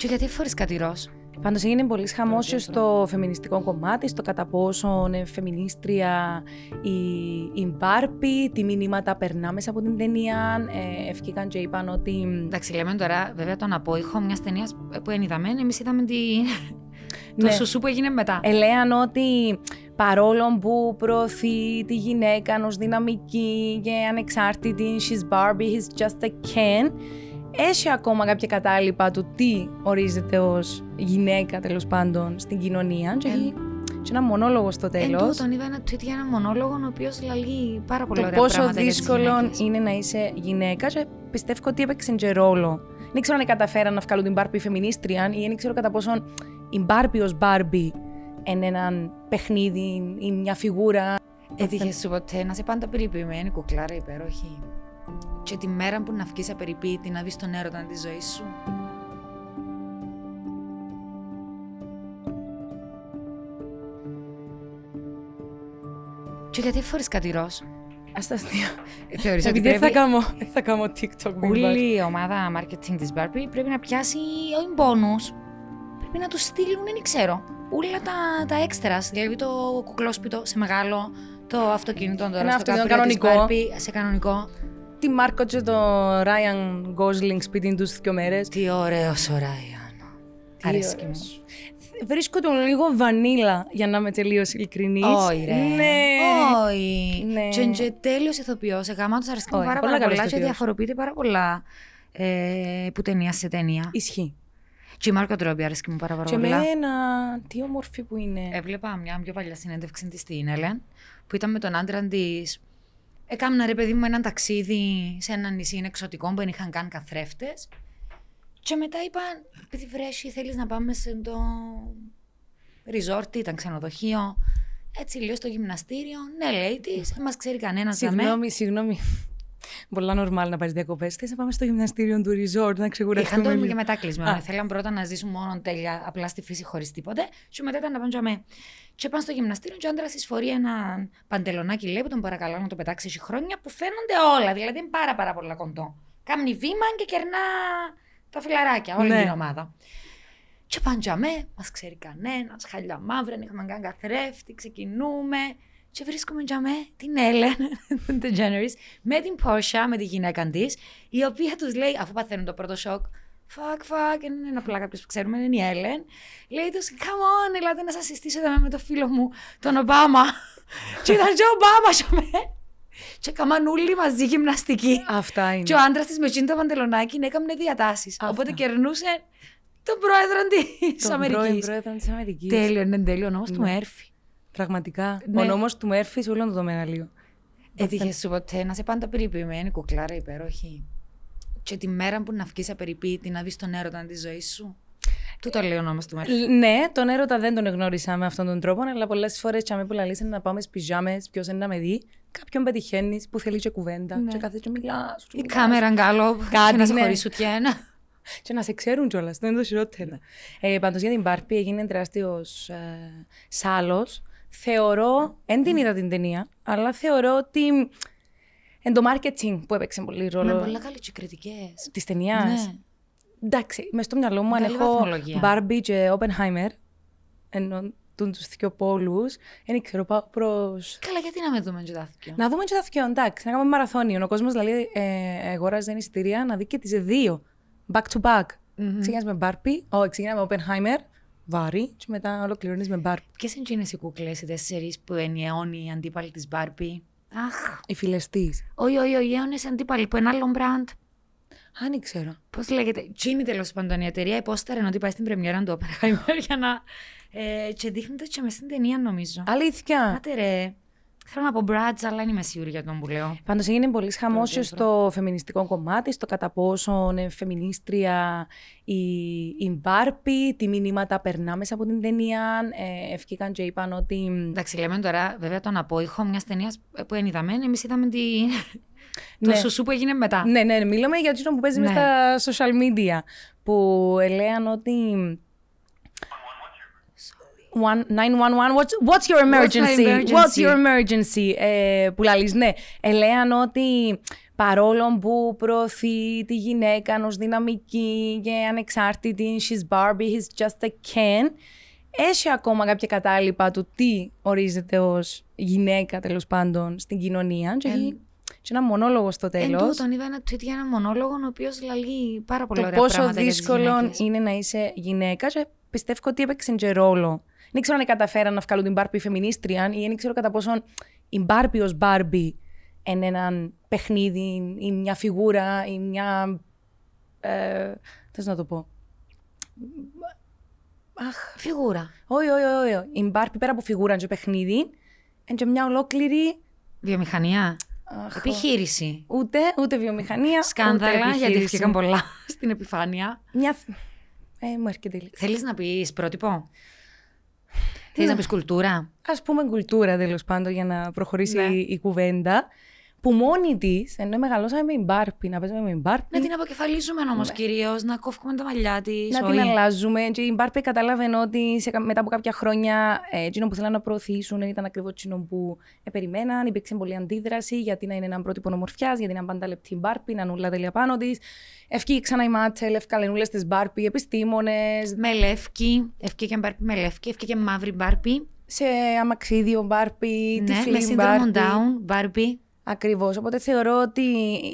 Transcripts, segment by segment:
Και γιατί φορείς κάτι ροζ; Πάντως έγινε πολύ χαμό στο φεμινιστικό κομμάτι, στο κατά πόσο είναι φεμινίστρια η, η Μπάρπη, τι μηνύματα περνά μέσα από την ταινία. Ε, ευκήκαν και είπαν ότι. Εντάξει, λέμε τώρα βέβαια τον απόϊχο μιας ταινίας που είναι είδαμε, εμείς είδαμε τη... το Ναι. σουσού που έγινε μετά. Ελέαν ότι παρόλο που προωθεί τη γυναίκα ως δυναμική και ανεξάρτητη, she's Barbie, he's just a Ken, έχει ακόμα κάποια κατάλοιπα του τι ορίζεται ως γυναίκα τέλος πάντων στην κοινωνία και έχει και ένα μονόλογο στο Εν τέλος. τούτον είδα ένα tweet για ένα μονόλογο ο οποίος λαλεί πάρα πολύ το ωραία πόσο πράγματα για τις δύσκολο γυναίκες. είναι να είσαι γυναίκα και πιστεύω ότι έπαιξε και ρόλο. Δεν ξέρω αν καταφέραν να βγάλουν την Barbie φεμινίστρια ή δεν ξέρω κατά πόσον η Barbie ως Barbie είναι ένα παιχνίδι ή μια φιγούρα. Έτυχε σου ποτέ να είσαι πάντα περιποιημένη, κουκλάρα υπέροχη. Και τη μέρα που να βγεις απεριποίητη να δεις τον έρωτα της ζωής σου. Και γιατί φορείς κάτι ροζ; Ας τα αστεία. Θεωρείς ότι Επειδή δεν θα πρέπει κάνω, δεν θα κάνω TikTok. μην πας. όλη η ομάδα marketing της Barbie πρέπει να πιάσει όχι μπόνους. Πρέπει να τους στείλουν, δεν ξέρω, όλα τα, τα extras, δηλαδή το κουκλόσπιτο σε μεγάλο, το αυτοκίνητο τώρα Ένα στο αυτοκίνητο καπρίο της κανονικό. Barbie σε κανονικό. Τι Μάρκο και το Ryan Gosling σπίτι τους δύο μέρες. Τι ωραίος ο Ράιαν. Τι Αρέσκει μου. ωραίος. Βρίσκω τον λίγο βανίλα, για να είμαι τελείως ειλικρινής. Όχι ρε. Ναι. Όχι. Ναι. Και είναι τέλειος ηθοποιός. Εγάμα τους αρέσκει μου Όχι, πάρα, πολλά πάρα καλός πολλά και ηθοποιός. διαφοροποιείται πάρα πολλά ε, που ταινία σε ταινία. Ισχύει. Και η Μάρκο Τρόμπι αρέσκει μου πάρα, πάρα Και πολλά. εμένα, τι όμορφη που είναι. Έβλεπα μια πιο παλιά συνέντευξη της στην Έλεν, που ήταν με τον άντρα της. Έκανα ρε παιδί μου ένα ταξίδι σε ένα νησί εξωτικό που δεν είχαν καν καθρέφτες. Και μετά είπαν, επειδή βρέσει, θέλεις να πάμε σε το resort, ήταν ξενοδοχείο. Έτσι λίγο στο γυμναστήριο. Ναι, λέει της, δεν μας ξέρει κανένας. Συγγνώμη, συγγνώμη. Πολλά normal να πάρεις διακοπές. Θες να πάμε στο γυμναστήριο του resort να Είχαν ξεκουραστούμε. το λίγο. και μετά κλεισμένο. Α. Θέλαν πρώτα να ζήσουν μόνο τέλεια, απλά στη φύση χωρίς τίποτε. Και μετά ήταν να πάνε τζαμέ. Και πάνε στο γυμναστήριο και ο άντρας τη φορεί ένα παντελονάκι, λέει, που τον παρακαλώ να το πετάξει έχει χρόνια, που φαίνονται όλα. Δηλαδή είναι πάρα, πάρα πολλά κοντό. Κάμνει βήμα και κερνά τα φιλαράκια, όλη Ναι. την ομάδα. Και πάνε τζαμέ, μας ξέρει κανένας, χαλιά μαύρα, δεν είχαμε καν καθρέφτη, ξεκινούμε. Και βρίσκουμε τζαμέ την Έλεν, την DeGeneres, με την Πόρσια, με τη γυναίκα της, η οποία τους λέει, αφού παθαίνουν το πρώτο σοκ, Fuck, fuck, δεν είναι απλά κάποιος που ξέρουμε, είναι η Έλεν. Λέει τους, come on, ελάτε να σας συστήσω εδώ με το φίλο μου, τον Ομπάμα. και ήταν και ο Ομπάμα, σωμέ. Και έκαναν όλοι μαζί γυμναστική. Αυτά είναι. Και ο άντρας της με εκείνο το παντελονάκι έκανε διατάσεις. Αυτά. Οπότε κερνούσε τον πρόεδρο της Τον πρώην Αμερικής. πρόεδρο της Αμερικής. Τέλειο, είναι τέλειο. Ο νόμος του Ναι. Μέρφυ. Πραγματικά. Ναι. Ο νόμος του Μέρφυ σε όλο το μεγαλείο. Έτυχε σου ποτέ να είσαι πάντα περιποιημένη, κουκλάρα υπέροχη. Και τη μέρα που να βγεις απεριποίητη να δεις τον έρωτα της ζωής σου. Του το λέει ο νόμος του Μέρφυ. Λ- Ναι, τον έρωτα δεν τον γνώρισα με αυτόν τον τρόπο, αλλά πολλές φορές τσάμε που λαλείς είναι να πάμε στις πιζάμε, ποιος είναι να με δει. Κάποιον πετυχαίνεις που θέλει και κουβέντα. Ναι. Και κάθεσαι και μιλάς. Η κάμερα γκάλο. Κάτι, Και να σε ναι. χωρί σου ένα. Και να σε ξέρουν κιόλας. Αυτό είναι το χειρότερο. Ε, Πάντως για την Μπάρπη έγινε τεράστιος ε, σάλος. Θεωρώ, δεν την είδα την ταινία, αλλά θεωρώ ότι εν το marketing που έπαιξε πολύ Με ρόλο πολλά καλέ και κριτικές. της ταινίας. Ναι. Εντάξει, μες στο μυαλό μου αν Καλή έχω βαθμολογία. Barbie και Oppenheimer, ενώ τους δύο πόλους, δεν ξέρω, πάω προ. Καλά, γιατί να με δούμε και τα θκιο. Να δούμε και τα δυο, εντάξει, να κάνουμε μαραθώνιο. Ο κόσμος δηλαδή ε, αγόραζε εισιτήρια να δει και τις δύο. Back to back. Ξεκινάς με Barbie, όχι, ξεκινάμε με Oppenheimer, βάρη, και μετά ολοκληρώνεις με Barbie. Ποιες είναι εκείνες οι κούκλε, οι τέσσερις που είναι οι αιώνιοι αντίπαλοι της Μπάρμπι. Αχ, Οι φίλε τη. όχι, όχι, όχι, οι αιώνιε αντίπαλοι που είναι άλλο μπραντ. Αν ξέρω. Πώς λέγεται, Τζίνι τέλος πάντων η εταιρεία υπόσταρε ότι πάει στην πρεμιέρα του Oppenheimer για να. Ε, και δείχνεται και μες στην ταινία νομίζω. Αλήθεια. Άτε ρε. Θέλω να πω μπράτζ, αλλά δεν είμαι σίγουρη για τον που λέω. Πάντως έγινε πολύ χαμό Το και βρω. στο φεμινιστικό κομμάτι, στο κατά πόσο είναι φεμινίστρια η, η Μπάρπη, τι μηνύματα περνά μέσα από την ταινία. Ε, ευκήκαν και είπαν ότι. Εντάξει, λέμε τώρα βέβαια τον απόϊχο μιας ταινίας που δεν είδαμε. Εμείς είδαμε τη... το Ναι. σουσού που έγινε μετά. Ναι, ναι, μιλάμε για εκείνο που παίζει Ναι. μέσα στα social media. Που έλεγαν ότι. One- 911, what's, what's your emergency? emergency? What's your emergency? Ε, που λαλείς, ναι. Ελέαν ότι παρόλο που προωθεί τη γυναίκα ως δυναμική και ανεξάρτητη, she's Barbie, he's just a Ken, έχει ακόμα κάποια κατάλοιπα του τι ορίζεται ως γυναίκα τέλος πάντων στην κοινωνία; Και έχει και ένα μονόλογο στο Εν τέλος. τούτον είδα ένα tweet για ένα μονόλογο ο οποίος λαλεί πάρα πολύ το ωραία πόσο πράγματα για τις δύσκολο γυναίκες. είναι να είσαι γυναίκα και πιστεύω ότι έπαιξε και ρόλο. Δεν ξέρω αν καταφέραν να βγάλουν την Barbie φεμινίστρια ή δεν ξέρω κατά πόσον η Barbie ως Barbie είναι ένα παιχνίδι ή μια φιγούρα ή μια... Ε, θες να το πω. Αχ, Φιγούρα. όχι, όχι, όχι, όχι. Η Barbie πέρα από φιγούρα και παιχνίδι είναι και μια ολόκληρη... Βιομηχανία. Αχ, Επιχείρηση. Ούτε, ούτε βιομηχανία, Σκάνδαλα, ούτε γιατί επιχείρηση. βγήκαν πολλά στην επιφάνεια. Μια... Ε, μου έρχεται η λέξη. Θέλεις να πεις πρότυπο; Θέλει να πεις κουλτούρα; Α πούμε κουλτούρα τέλος πάντων για να προχωρήσει Ναι. η, η κουβέντα. Που μόνη της, ενώ μεγαλώσαμε με την Μπάρπη, να παίζουμε με την Μπάρπη, Να την αποκεφαλίζουμε όμως κυρίως, να κόφουμε τα μαλλιά της. να την αλλάζουμε. Και η Μπάρπη κατάλαβε ότι σε, κα- μετά από κάποια χρόνια ε, εκείνο που θέλαν να προωθήσουν ήταν ακριβώς εκείνο που ε, περιμέναν. Υπήρξε πολλή αντίδραση γιατί να είναι ένα πρότυπο ομορφιά, γιατί να πάντα λεπτή η Μπάρπη, να νουλά τέλεια πάνω της. Ευκεί ξανά η Μάτσελ, ευκαλενούλε της Μπάρπη, επιστήμονες, Με λεύκη. Ευκήκε μπάρπι με λεύκη. Ευκήκε μαύρη μπάρπι. σε αμαξίδιο Μπάρπη, Ναι, τυφλή με σύνδρομο Μπάρπη. down μπάρπι. Ακριβώς. Οπότε θεωρώ ότι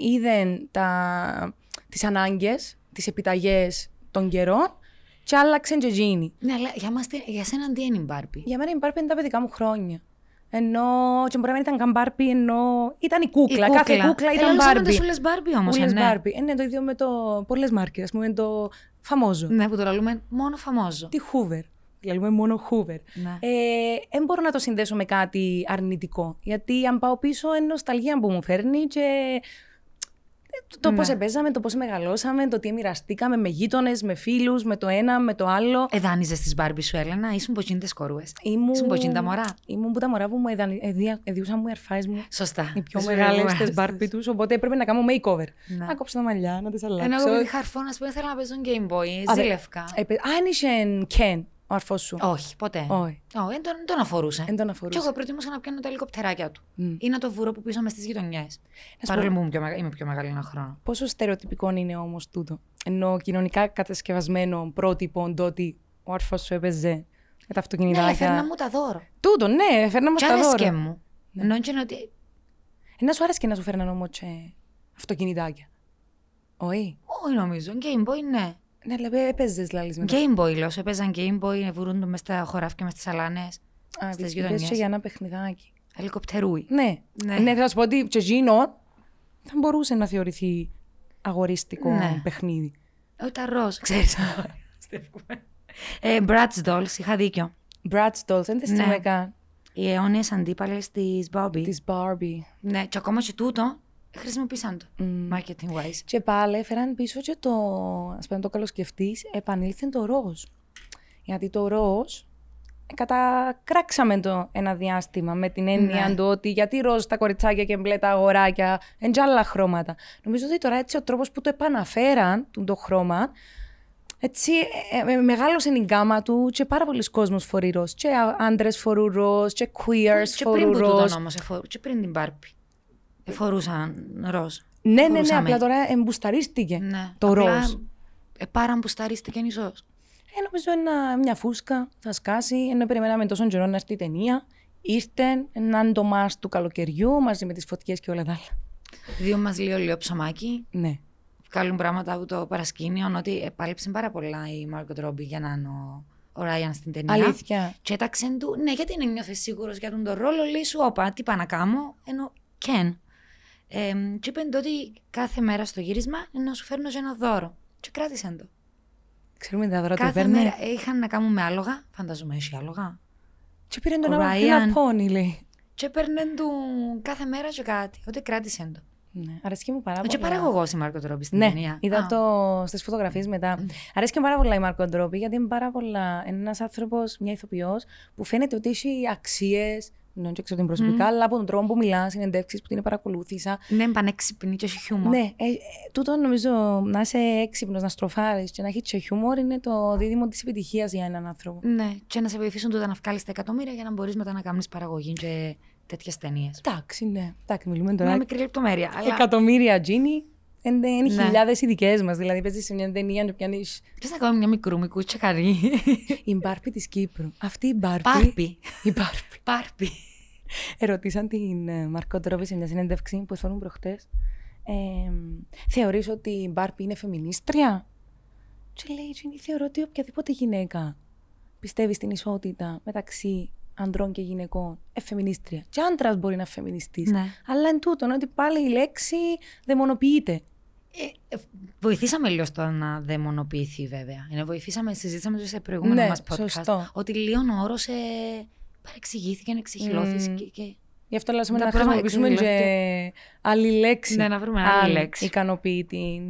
είδαν τα... τις ανάγκες, τις επιταγές των καιρών και άλλαξαν και εκείνοι. Ναι, αλλά για, μας, τι- για σένα τι είναι η μπάρπι. Για μένα η Μπάρπη είναι τα παιδικά μου χρόνια. Ενώ και μπορεί να μην ήταν καν Μπάρπι, ενώ ήταν η κούκλα. Κάθε κούκλα ήταν Μπάρπι. σου λες μπάρπι όμως, ε, Ούλες ναι. Μπάρπι. Ε, ναι, το ίδιο με το πολλές μάρκες. Ας πούμε το φαμόζο. Ναι, που το λαλούμε μόνο φαμόζο. Τη Hoover. Δηλαδή μόνο Hoover. Ναι. Ε, δεν μπορώ να το συνδέσω με κάτι αρνητικό. Γιατί αν πάω πίσω είναι νοσταλγία που μου φέρνει και το, το Ναι. πώς επέζαμε, το πώς μεγαλώσαμε, το τι μοιραστήκαμε με γείτονες, με φίλους, με το ένα, με το άλλο. Εδάνιζες τις μπάρπι σου, Έλενα, ήσουν ποτσίντες κορούες. Ήμουν, Ήσουν ποτσίν τα μωρά. Ήμουν που τα μωρά που μου εδαν- εδία- εδιούσαν μου οι αρφάες μου. Σωστά. Οι πιο Τις μεγάλες βεβαιούες. τις μπάρπι τους, οπότε έπρεπε να κάνω makeover. Ναι. Να κόψω τα μαλλιά, να τις αλλάξω. Ενώ εγώ επειδή χαρφώ, να σου πω, ήθελα να παίζω Game Boy, Α, δε- ζήλευκα. Έπαι- Α, αν είσαι Ken, ο αρφός σου. Όχι, ποτέ. Όχι. Όχι, δεν τον, δεν τον αφορούσε. Δεν τον Και αφορούσε. εγώ προτιμούσα να πιάνω τα ελικοπτεράκια του. Μμ. Ή να το βουρώ που πίσω μες στις γειτονιές. σου Παρόλο πω- που είμαι πιο, μεγα- είμαι πιο μεγάλη ένα χρόνο. Πόσο στερεοτυπικό είναι όμως τούτο. Ενώ κοινωνικά κατασκευασμένο πρότυπο το ότι ο άρφος σου έπαιζε με τα Ναι, αλλά αυτοκινητάκια. φέρνα μου τα δώρο. Τούτο, ναι, φέρνα μου Κι τα άρεσκε δώρα. μου. Ενώ και ότι. Ε, να σου άρεσε και να σου φέρναν όμως αυτοκινητάκια. Όχι. Όχι νομίζω. Game Boy, ναι. Ναι, αλλά έπαιζες δηλαδή με τα. Game Boy, λέω. Σε έπαιζαν Game Boy, βουρούν το μες στα χωράφια, μες στις σαλάνες. Α, στις είπες γειτονιές. και για ένα παιχνιδάκι. Ελικοπτερούι. Ναι. Ναι. ναι. θα σου πω ότι και εκείνο θα μπορούσε να θεωρηθεί αγορίστικο Ναι. παιχνίδι. Όχι τα ροζ, ξέρεις. Στεύκουμε. ε, Bratz Dolls, είχα δίκιο. Bratz Dolls, δεν τη Ναι. θυμάμαι καν. Οι αιώνιες αντίπαλες της Bobby. Της Barbie. Ναι, και ακόμα και τούτο χρησιμοποίησαν το. Μμ. Marketing wise. Και πάλι έφεραν πίσω και το, ας πούμε το καλοσκεφτείς, επανήλθε το ροζ. Γιατί το ροζ ε, κατακράξαμε το ένα διάστημα με την έννοια Ναι. του ότι γιατί ροζ τα κοριτσάκια και μπλε τα αγοράκια, εν και άλλα χρώματα. Νομίζω ότι τώρα έτσι ο τρόπος που το επαναφέραν τον το χρώμα, έτσι ε, ε, μεγάλωσε την γκάμα του και πάρα πολλοί κόσμος φορεί ροζ. Και άντρες φορούν ροζ, και queers Και πριν φορούν που ροζ. τούτον όμως, εφορ- και πριν την Barbie. Εφορούσαν ροζ. Ναι, ναι, ναι, Φορούσαμε. απλά τώρα εμπουσταρίστηκε Ναι. το Απλά, ροζ. Ε, πάρα που σταρίστηκε ίσως. Ε, νομίζω ένα, μια φούσκα θα σκάσει, ενώ περιμέναμε τόσο καιρό να έρθει η ταινία. Ήρθε έναν το μας του καλοκαιριού μαζί με τις φωτιές και όλα τα άλλα. Δύο μας λίγο λίγο ψωμάκι. Ναι. Βγάλουν πράγματα από το παρασκήνιο, ότι επάλεψε πάρα πολλά η Margot Robbie για να είναι ο, ο Ryan στην ταινία. Αλήθεια. Και έταξε του, ναι, γιατί δεν νιώθεις σίγουρος για τον το ρόλο, λέει σου, όπα, τι πάω να κάνω, ενώ Ken. Ε, και είπε του ότι κάθε μέρα στο γύρισμα να σου φέρνω και ένα δώρο. Και κράτησε το. Ξέρουμε τα δώρα του Κάθε έπαιρνε. μέρα είχαν να κάνουν με άλογα, φανταζομαι έχει άλογα. Και πήρε τον Ο ένα, Ryan. ένα πόνι, λέει. Και έπαιρνε του κάθε μέρα και κάτι, ότι κράτησε το. Ναι, αρέσκει μου πάρα πολύ. Και παραγωγό η Margot Robbie στην Ναι, ταινία. είδα Α, το στις φωτογραφίες μετά. Αρέσκει μου πάρα πολλά η Μάρκο Ντρόπη, γιατί είναι πάρα πολλά. Είναι ένας άνθρωπος, μια ηθοποιός, που φαίνεται ότι έχει αξίες, Ναι, δεν ξέρω την προσωπικά, αλλά από τον τρόπο που μιλάς, συνεντεύξεις που την παρακολούθησα. Ναι, πανέξυπνη και έχει χιούμορ. Ναι, ε, ε, τούτο νομίζω να είσαι έξυπνος, να στροφάρεις και να έχεις και χιούμορ είναι το δίδυμο της επιτυχίας για έναν άνθρωπο. Ναι, και να σε βοηθήσουν τότε να βγάλεις τα εκατομμύρια για να μπορείς μετά να κάνεις παραγωγή και τέτοιες ταινίες. Εντάξει, ναι. Εντάξει, μιλούμε τώρα. Μια μικρή λεπτομέρεια. Αλλά... Εκατομμύρια τζίνι είναι, είναι Ναι. χιλιάδες οι δικέ μας. Δηλαδή, παίζεις σε μια ταινία να πιάνεις. Ποιο να κάνουμε μια μικρού μικρού τσεκαρή. Η Μπάρπη της Κύπρου. Αυτή η Μπάρπη. Πάρπι. Η Μπάρπη. Πάρπι. Ερωτήσαν την ε, Μαρκό Τρόβη σε μια συνέντευξη που έφεραν προχτές. Ε, θεωρείς ότι η Μπάρπη είναι φεμινίστρια; Και λέει, «Τζίνι, θεωρώ ότι οποιαδήποτε γυναίκα πιστεύει στην ισότητα μεταξύ ανδρών και γυναικών, εφεμινίστρια. Και άντρας μπορεί να είναι φεμινιστής. Ναι. Αλλά εν τούτον, ότι πάλι η λέξη δαιμονοποιείται. Ε, ε, βοηθήσαμε λίγο στο να δαιμονοποιηθεί βέβαια. Είναι, βοηθήσαμε, συζήτησαμε και σε προηγούμενο Ναι, μας podcast σωστό. ότι λίγο ο όρος ε, παρεξηγήθηκε, εξεχυλώθηκε. Μμμ. Και, και... Γι' αυτό λέμε Τα να πράγματα χρησιμοποιήσουμε και εξελίχθηκε. άλλη λέξη. Ναι, να βρούμε άλλη αν λέξη. ικανοποιεί την...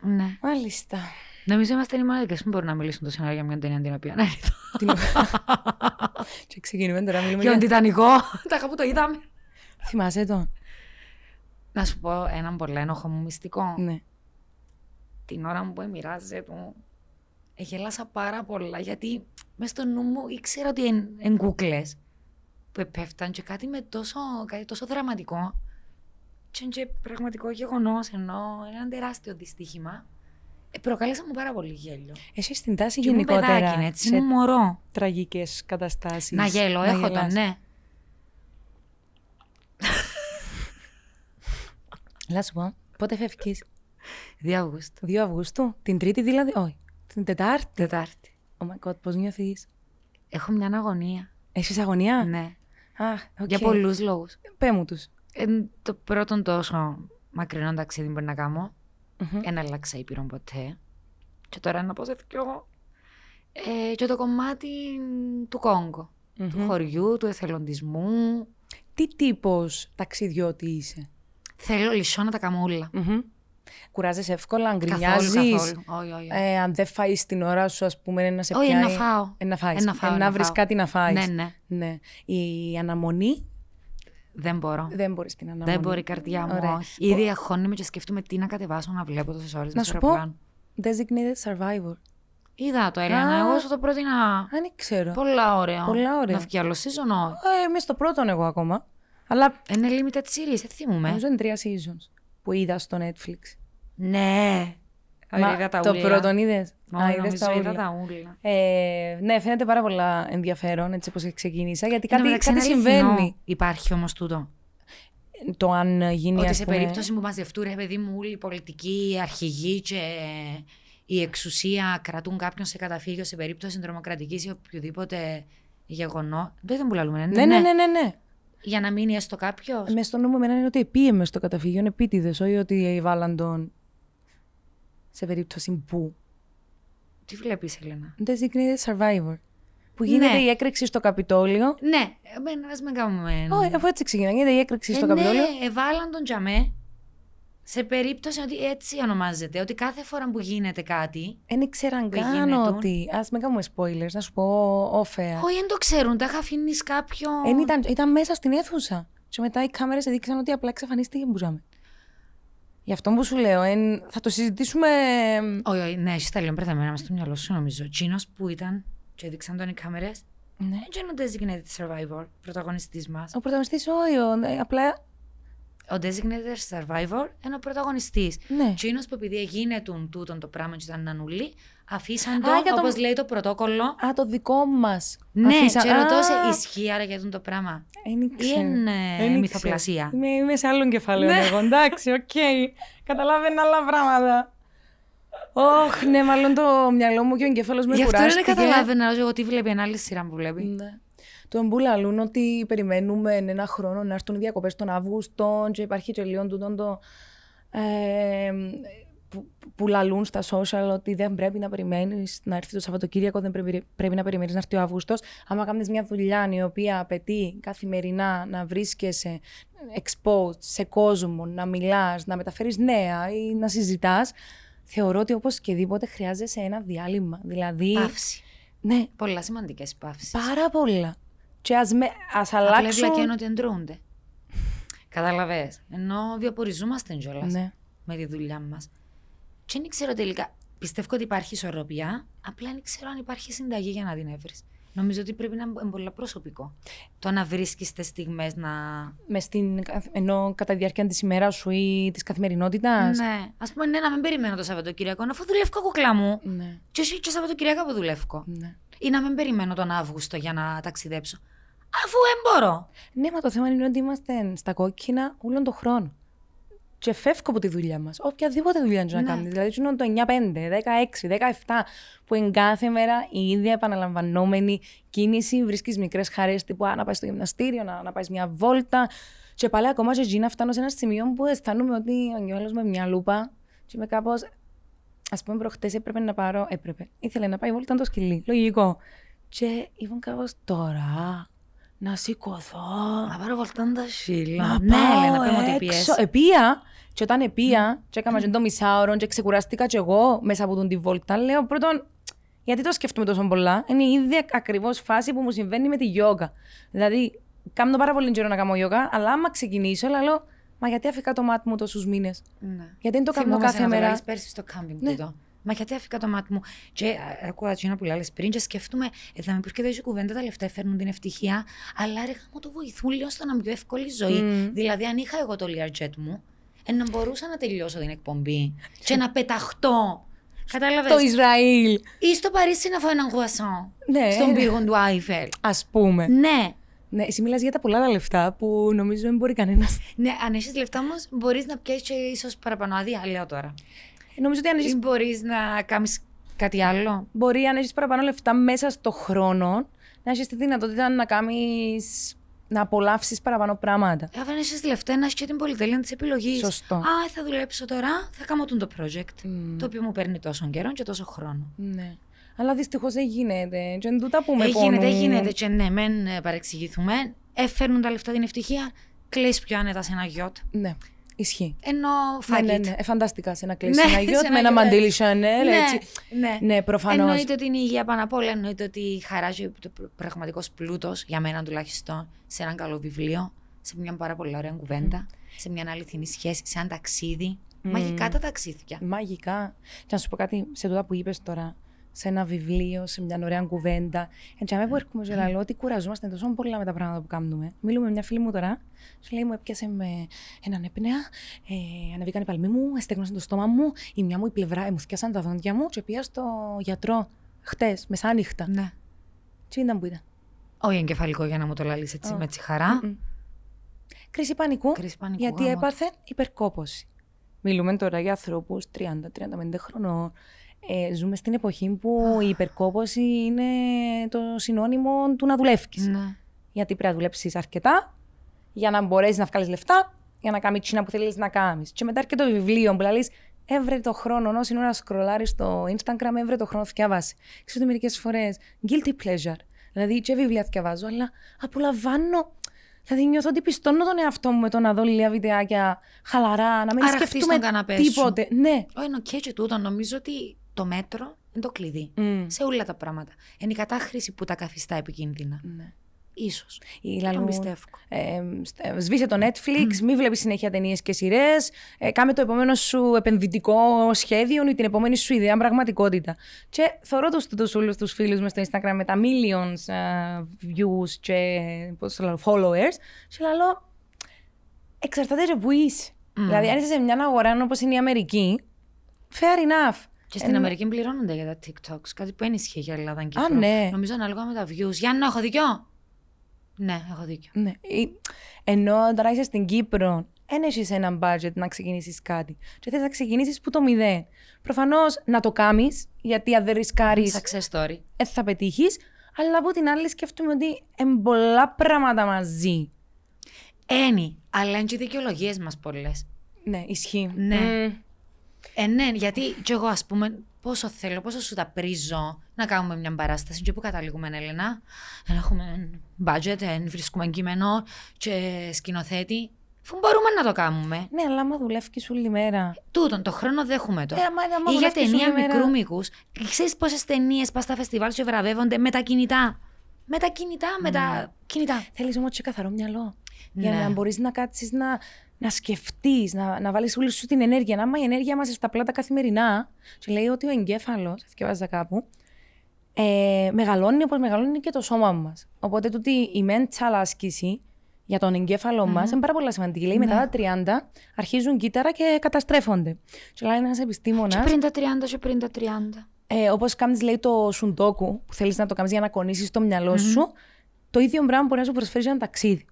Ναι. Μάλιστα. Νομίζω είμαστε οι μοναδικές που μπορούν να μιλήσουν τόσο ώρα για μια ταινία την οποία να είναι εδώ. Την- και ξεκινούμε τώρα, μιλούμε Για τον για... Τιτανικό. Τα είχα που το είδαμε. Θυμάσαι τον; Να σου πω έναν πολύ ένοχο μου μυστικό. Ναι. Την ώρα που μοιράζεσαι του, γέλασα πάρα πολλά γιατί μες στο νου μου ήξερα ότι εν, εν κούκλες που επέφταν και κάτι με τόσο, κάτι τόσο δραματικό και, είναι και πραγματικό γεγονός ενώ είναι ένα τεράστιο δυστύχημα ε, προκάλεσα μου πάρα πολύ γέλιο. Εσύ στην τάση Και ήμουν γενικότερα παιδάκι, έτσι, σε ήμουν μωρό. τραγικές καταστάσεις. Να γέλω, έχω τον, γελάς. ναι. Να σου πω, πότε φεύγεις; 2 Αυγούστου, 2 Αυγούστου, την Τρίτη δηλαδή, όχι. Την Τετάρτη. Τετάρτη. Oh my god, πώς νιώθεις; Έχω μια αγωνία. Έχεις αγωνία; Ναι. Α, οκ. Για πολλούς λόγους. Πέ μου τους. Ε, το πρώτο τόσο μακρινό ταξίδι μπορεί να κάνω. Μμμ. Εν αλλάξα ήπειρο ποτέ. Και τώρα να πω σε δυο. Ε, και το κομμάτι του Κόγκο. Του Μμμ. χωριού, του εθελοντισμού. Τι τύπος ταξιδιώτης είσαι; Θέλω λυσό να τα κάνω όλα. Μμμ. Κουράζεσαι εύκολα, αν Καθόλου, γκρινιάζεις. καθόλου. Όχι, όχι. όχι. Ε, αν δεν φάεις την ώρα σου, ας πούμε, να σε Όχι, πιάνει. να φάω. Ε, να φάεις. Ε, να φάω, Ε, να να βρεις φάω. κάτι να φάεις. Ναι, ναι. ναι. Η αναμονή; Δεν μπορώ. δεν μπορείς την αναμονή. Δεν μπορεί η καρδιά μου. Ωραία. όχι. Ήδη αγχώνομαι και σκέφτομαι τι να κατεβάσω να βλέπω τόσες ώρες. Να σου πω, designated survivor. Είδα το, Έλενα. Α. Εγώ σου το πρότεινα. Δεν ξέρω. Πολλά ωραία. Πολλά ωραία. Να βγει άλλο season, όχι. Ε, είμαι στο πρώτο εγώ ακόμα. Αλλά Είναι limited series, δεν θυμούμαι. νομίζω είναι τρία seasons που είδα στο Netflix. Ναι. Μα, είδα τα το ούλα. πρώτο είδες. Όχι, Α, είδες νομίζω τα είδα ούλα. τα ούλα. Ε, ναι, φαίνεται πάρα πολλά ενδιαφέρον έτσι όπως ξεκίνησα, γιατί Εν τω κάτι, μεταξύ, κάτι είναι αληθινό. συμβαίνει. Υπάρχει όμως τούτο. Το αν γίνει, Ότι ας σε πούμε, περίπτωση που μαζευτούν, ρε παιδί μου, όλοι οι πολιτικοί, οι αρχηγοί και η εξουσία κρατούν κάποιον σε καταφύγιο σε περίπτωση τρομοκρατικής ή οποιοδήποτε γεγονό. Δεν ήταν που λαλούμε, Ναι, ναι, ναι, ναι, ναι. Για να μείνει έστω κάποιος; Μες στο νου μου εμένα είναι ότι επίεμε στο καταφύγιο, είναι επίτηδες, όχι ότι βάλαν τον σε περίπτωση που. Τι βλέπεις, Ελένα. Designated survivor. Που γίνεται Ναι. η έκρηξη στο Καπιτόλιο. Ναι, εμένα, ας μην κάνουμε. Όχι, αφού έτσι ξεκινά. Γίνεται η έκρηξη στο Ε, Καπιτόλιο. Ναι, εβάλαν τον τζαμέ σε περίπτωση ότι έτσι ονομάζεται. Ότι κάθε φορά που γίνεται κάτι. Δεν ήξεραν Που καν γίνεται. ότι. Α μην κάνουμε spoilers, να σου πω όφεα. Όχι, δεν το ξέρουν. Τα είχα αφήνει κάποιον. Εν ήταν, ήταν μέσα στην αίθουσα. Και μετά οι κάμερες έδειξαν ότι απλά εξαφανίστηκε που ζάμε. Γι' αυτό που σου λέω, εν, θα το συζητήσουμε. Όχι, όχι, ναι, εσύ τα λέω μπερδεμένα μες στο μυαλό σου νομίζω. Ο Τσίνος που ήταν και έδειξαν τον οι κάμερες, Ναι. δεν είναι ο designated survivor, πρωταγωνιστής μας. Ο πρωταγωνιστής όχι, ο- ε, απλά. Ο designated survivor είναι ο πρωταγωνιστής. Ναι. Τσίνος που επειδή έγινε του τούτον το πράγμα και ήταν νανούλη, αφήσαν Α, για το, τον- όπως λέει το πρωτόκολλο. Α, το δικό μας. Ναι, και ρωτώ σε, ισχύει άρα για τον το πράγμα. Ή είναι μυθοπλασία. Είμαι, είμαι σε άλλον κεφάλαιο Ναι. εγώ. Εντάξει, οκ. Καταλάβαινα άλλα πράγματα. Όχ, ναι, μάλλον το μυαλό μου και ο εγκέφαλος με Γι' αυτό δεν κουράστηκε. καταλάβαινα εγώ τι βλέπει, ένα άλλη σειρά που βλέπει. Ναι. Το εμπούλαλουν ότι περιμένουμε ένα χρόνο να έρθουν οι διακοπές τον Αύγουστο και υπάρχει και λίγο τούτον το... Ε, που, που λαλούν στα social ότι δεν πρέπει να περιμένεις να έρθει το Σαββατοκύριακο, δεν πρέπει, πρέπει να περιμένεις να έρθει ο Αύγουστος. Άμα κάνεις μια δουλειά η οποία απαιτεί καθημερινά να βρίσκεσαι exposed σε κόσμο, να μιλάς, να μεταφέρεις νέα ή να συζητάς, θεωρώ ότι όπως και δίποτε χρειάζεσαι ένα διάλειμμα. Δηλαδή, Παύση. ναι, Πολλά σημαντικές παύσεις. Πάρα πολλά. Και ας, με, ας Απλά αλλάξουν... ευλακένω ότι εντρούνται. Καταλαβες. Ενώ βιοποριζόμαστε κιόλας Ναι. με τη δουλειά μας. Και δεν ξέρω τελικά. Πιστεύω ότι υπάρχει ισορροπία, απλά δεν ξέρω αν υπάρχει συνταγή για να την έβρεις. Νομίζω ότι πρέπει να είναι πολύ προσωπικό. Το να βρίσκεις τις στιγμές να. Μες στην, ενώ κατά τη διάρκεια της ημέρας σου ή της καθημερινότητας. Ναι. Α πούμε, ναι, να μην περιμένω το Σαββατοκύριακο, αφού δουλεύω κουκλά μου. Ναι. Και όχι και Σαββατοκύριακο που δουλεύω. ναι. Ή να μην περιμένω τον Αύγουστο για να ταξιδέψω. Αφού δεν μπορώ. Ναι, μα το θέμα είναι ότι είμαστε στα κόκκινα όλον τον χρόνο. Και φεύγω από τη δουλειά μας. Οποιαδήποτε δουλειά και να Ναι. κάνεις. Δηλαδή, είναι το 9-5, 16, 17, που εν κάθε μέρα η ίδια επαναλαμβανόμενη κίνηση. Βρίσκεις μικρές χαρές τύπου α, να πάεις στο γυμναστήριο, να, να πάεις μια βόλτα. Και πάλι ακόμα και εκεί να φτάνω σε ένα σημείο που αισθάνομαι ότι ο Αγγέλος με μια λούπα και είμαι κάπως. Α πούμε, προχτές έπρεπε να πάρω. Έπρεπε. Ήθελε να πάει βόλτα το σκυλί. Λογικό. Και ήμουν κάπως τώρα. Να σηκωθώ. Να πάρω βολτάν τα σύλλα. Να Ναι, πάω Έλενα, πέμω ότι έξω. πιέσει. Επία. Και όταν επία, και έκανα και το μισάωρο και ξεκουράστηκα κι εγώ μέσα από τον τη βόλτα, λέω πρώτον, γιατί το σκέφτομαι τόσο πολλά. Είναι η ίδια ακριβώς φάση που μου συμβαίνει με τη γιόγκα. Δηλαδή, κάνω πάρα πολύ καιρό να κάνω γιόγκα, αλλά άμα ξεκινήσω, λέω, μα γιατί αφήκα το μάτι μου τόσους μήνες; Ναι. Γιατί δεν το κάνω Θυμόμαστε κάθε να το μέρα. λάλεις πέρσι στο κάμπινγκ Ναι. τούτο. Μα γιατί αφήκα το μάτι μου; Και α, ακούω έτσι που λάλες πριν και σκέφτομαι, ε, θα με πεις και δεν κουβέντα, τα λεφτά φέρνουν την ευτυχία, αλλά ρε μου το βοηθούν λίγο στο να είναι πιο εύκολη ζωή. Μμ. Δηλαδή, αν είχα εγώ το Learjet μου, ε, να μπορούσα να τελειώσω την εκπομπή και να πεταχτώ. Κατάλαβες; Το Ισραήλ. Ή στο Παρίσι να φάω έναν γουασόν. Ναι. Στον πύργο του Άιφελ. Α πούμε. Ναι. Ναι, εσύ μιλάς για τα πολλά τα λεφτά που νομίζω δεν μπορεί κανένας. Ναι, αν έχεις λεφτά όμως, μπορείς να πιάσει και ίσως παραπάνω άδεια, λέω τώρα. Νομίζω ότι αν Ή έχεις, μπορείς να κάνεις κάτι άλλο. μπορεί αν έχεις παραπάνω λεφτά μέσα στο χρόνο να έχεις τη δυνατότητα να κάνεις. να απολαύσεις παραπάνω πράγματα. Ε, Αν έχεις λεφτά, να έχεις και την πολυτέλεια της επιλογής. Σωστό. Α, θα δουλέψω τώρα, θα κάνω τον το project. Μμ. Το οποίο μου παίρνει τόσο καιρό και τόσο χρόνο. Ναι. Αλλά δυστυχώς δεν γίνεται. Και εν τούτα που με Ε, γίνεται, πονούν. γίνεται. Και ναι, μεν ε, παρεξηγηθούμε. Έφερνουν τα λεφτά την ευτυχία. Κλεί πιο άνετα σε ένα γιότ. Ναι, ισχύει. Ενώ Ναι, fuck ναι, it. ναι. Ε, φανταστικά σε ένα κλείσει Ναι, ένα σε γιότ ένα με ένα γιότ, μαντίλι έτσι. Chanel, Ναι, έτσι. ναι. Ναι, προφανώς. Εννοείται ότι είναι η υγεία πάνω απ' όλα. Εννοείται ότι η χαρά και το πραγματικός πλούτος, για μένα τουλάχιστον, σε έναν καλό βιβλίο, σε μια πάρα πολύ ωραία κουβέντα, σε μια αληθινή σχέση, σε ένα ταξίδι. Μαγικά τα ταξίδια. Μαγικά. Και να σου πω κάτι σε τούτα που είπες τώρα. Σε ένα βιβλίο, σε μια ωραία κουβέντα. Έτσι, αμέ που έρχομαι και λέω ότι κουραζόμαστε τόσο πολλά με τα πράγματα που κάνουμε. Μιλούμε με μια φίλη μου τώρα. Σου λέει μου έπιασε με έναν έπνεα, ε, ανεβήκαν οι παλμοί μου, εστέγνωσαν το στόμα μου, η μια μου η πλευρά, ε, μου θυκιάσαν τα δόντια μου και πήγα στο γιατρό χτες, μεσάνυχτα. Ναι. Τι ήταν που ήταν; Όχι εγκεφαλικό για να μου το λαλείς έτσι Α. με τσιχαρά. Μμμ. Κρίση πανικού. Κρίση πανικού, Γιατί γάμο. έπαθε υπερκόπωση. Μιλούμε τώρα για ανθρώπους 30-35 χρονών. Ε, ζούμε στην εποχή που η υπερκόπωση είναι το συνώνυμο του να δουλεύεις. Ναι. Γιατί πρέπει να δουλέψεις αρκετά για να μπορέσεις να βγάλεις λεφτά, για να κάνεις τζείνα που θέλεις να κάνεις. Και μετά έρχεται το βιβλίο που λέει Έβρε το χρόνο, όση ώρα σκρολάρεις στο Instagram, έβρε το χρόνο διαβάσει. Ξέρω ότι μερικές φορές guilty pleasure. Δηλαδή, και βιβλία διαβάζω, αλλά απολαμβάνω. Δηλαδή, νιώθω ότι πιστώνω τον εαυτό μου με το να δω λίγα βιντεάκια χαλαρά, να μην Αραχτή σκεφτούμε τον καναπέ σου. τίποτε. Ναι. Όχι, είναι οκ και τούτο. Νομίζω ότι το μέτρο είναι το κλειδί. Μμ. Σε όλα τα πράγματα. Είναι η κατάχρηση που τα καθιστά επικίνδυνα. Ναι. Ίσως. Ή Τον λαλούν, πιστεύω. ε, στ- ε, σβήσε το Netflix, μη βλέπεις συνέχεια ταινίες και σειρές. Ε, κάμε το επόμενο σου επενδυτικό σχέδιο ή την επόμενη σου ιδέα πραγματικότητα. Και θωρώ τους τους όλους τους φίλους με στο Instagram με τα millions ε, views και πώς το λέω, followers. Και λέω, εξαρτάται και που είσαι. Δηλαδή, αν είσαι σε μια αγορά όπως είναι η Αμερική, fair enough. Και στην Αμερική πληρώνονται για τα TikToks. Κάτι που δεν ισχύει για Ελλάδα και Κύπρο. ναι. Νομίζω ανάλογα με τα views. Γιάννη, έχω δίκιο; Ναι, έχω δίκιο. Ναι. Ή- Ενώ τώρα είσαι στην Κύπρο, δεν έχεις ένα budget να ξεκινήσεις κάτι. Και θες να ξεκινήσεις που το μηδέν. Προφανώς να το κάνεις, γιατί αν δεν ρισκάρεις, Success story. δεν θα πετύχεις. Αλλά από την άλλη, σκέφτομαι ότι είναι πολλά πράγματα μαζί. Ένι, αλλά είναι και οι δικαιολογίες μας πολλές. Ναι, ισχύει. Ναι. Μμ. Ε, ναι, γιατί κι εγώ, ας πούμε, πόσο θέλω, πόσο σου τα πρίζω να κάνουμε μια παράσταση. Και πού καταλήγουμε, Έλενα. Δεν έχουμε budget, δεν βρίσκουμε κείμενο και σκηνοθέτη. Αφού μπορούμε να το κάνουμε. Ναι, αλλά άμα δουλεύει όλη μέρα. Τούτον, το χρόνο δέχουμε το. Ε, άμα- άμα Ή για δουλεύεις ταινία όλη μέρα- μικρού μήκους. Ξέρεις πόσες ταινίες πας στα φεστιβάλ και βραβεύονται με τα κινητά; Με τα κινητά, με τα κινητά. Θέλεις όμως και καθαρό μυαλό. Για Ναι. να μπορείς να κάτσεις να, να σκεφτείς, να, να βάλεις όλη σου την ενέργεια. Να άμα η ενέργεια μας στα πλάτα καθημερινά, σου λέει ότι ο εγκέφαλος, διαβάζα κάπου, ε, μεγαλώνει όπως μεγαλώνει και το σώμα μας. Οπότε τούτη η mental άσκηση για τον εγκέφαλο μας είναι πάρα πολύ σημαντική. Λέει μετά τα 30 αρχίζουν κύτταρα και καταστρέφονται. Και λέει ένας Και επιστήμονα, πριν τα 30, και πριν τα 30. ε, όπως κάνεις λέει το σουντόκου, που θέλεις να το κάνεις για να κονίσει το μυαλό σου, το ίδιο πράγμα μπορεί να σου προσφέρει για ένα ταξίδι.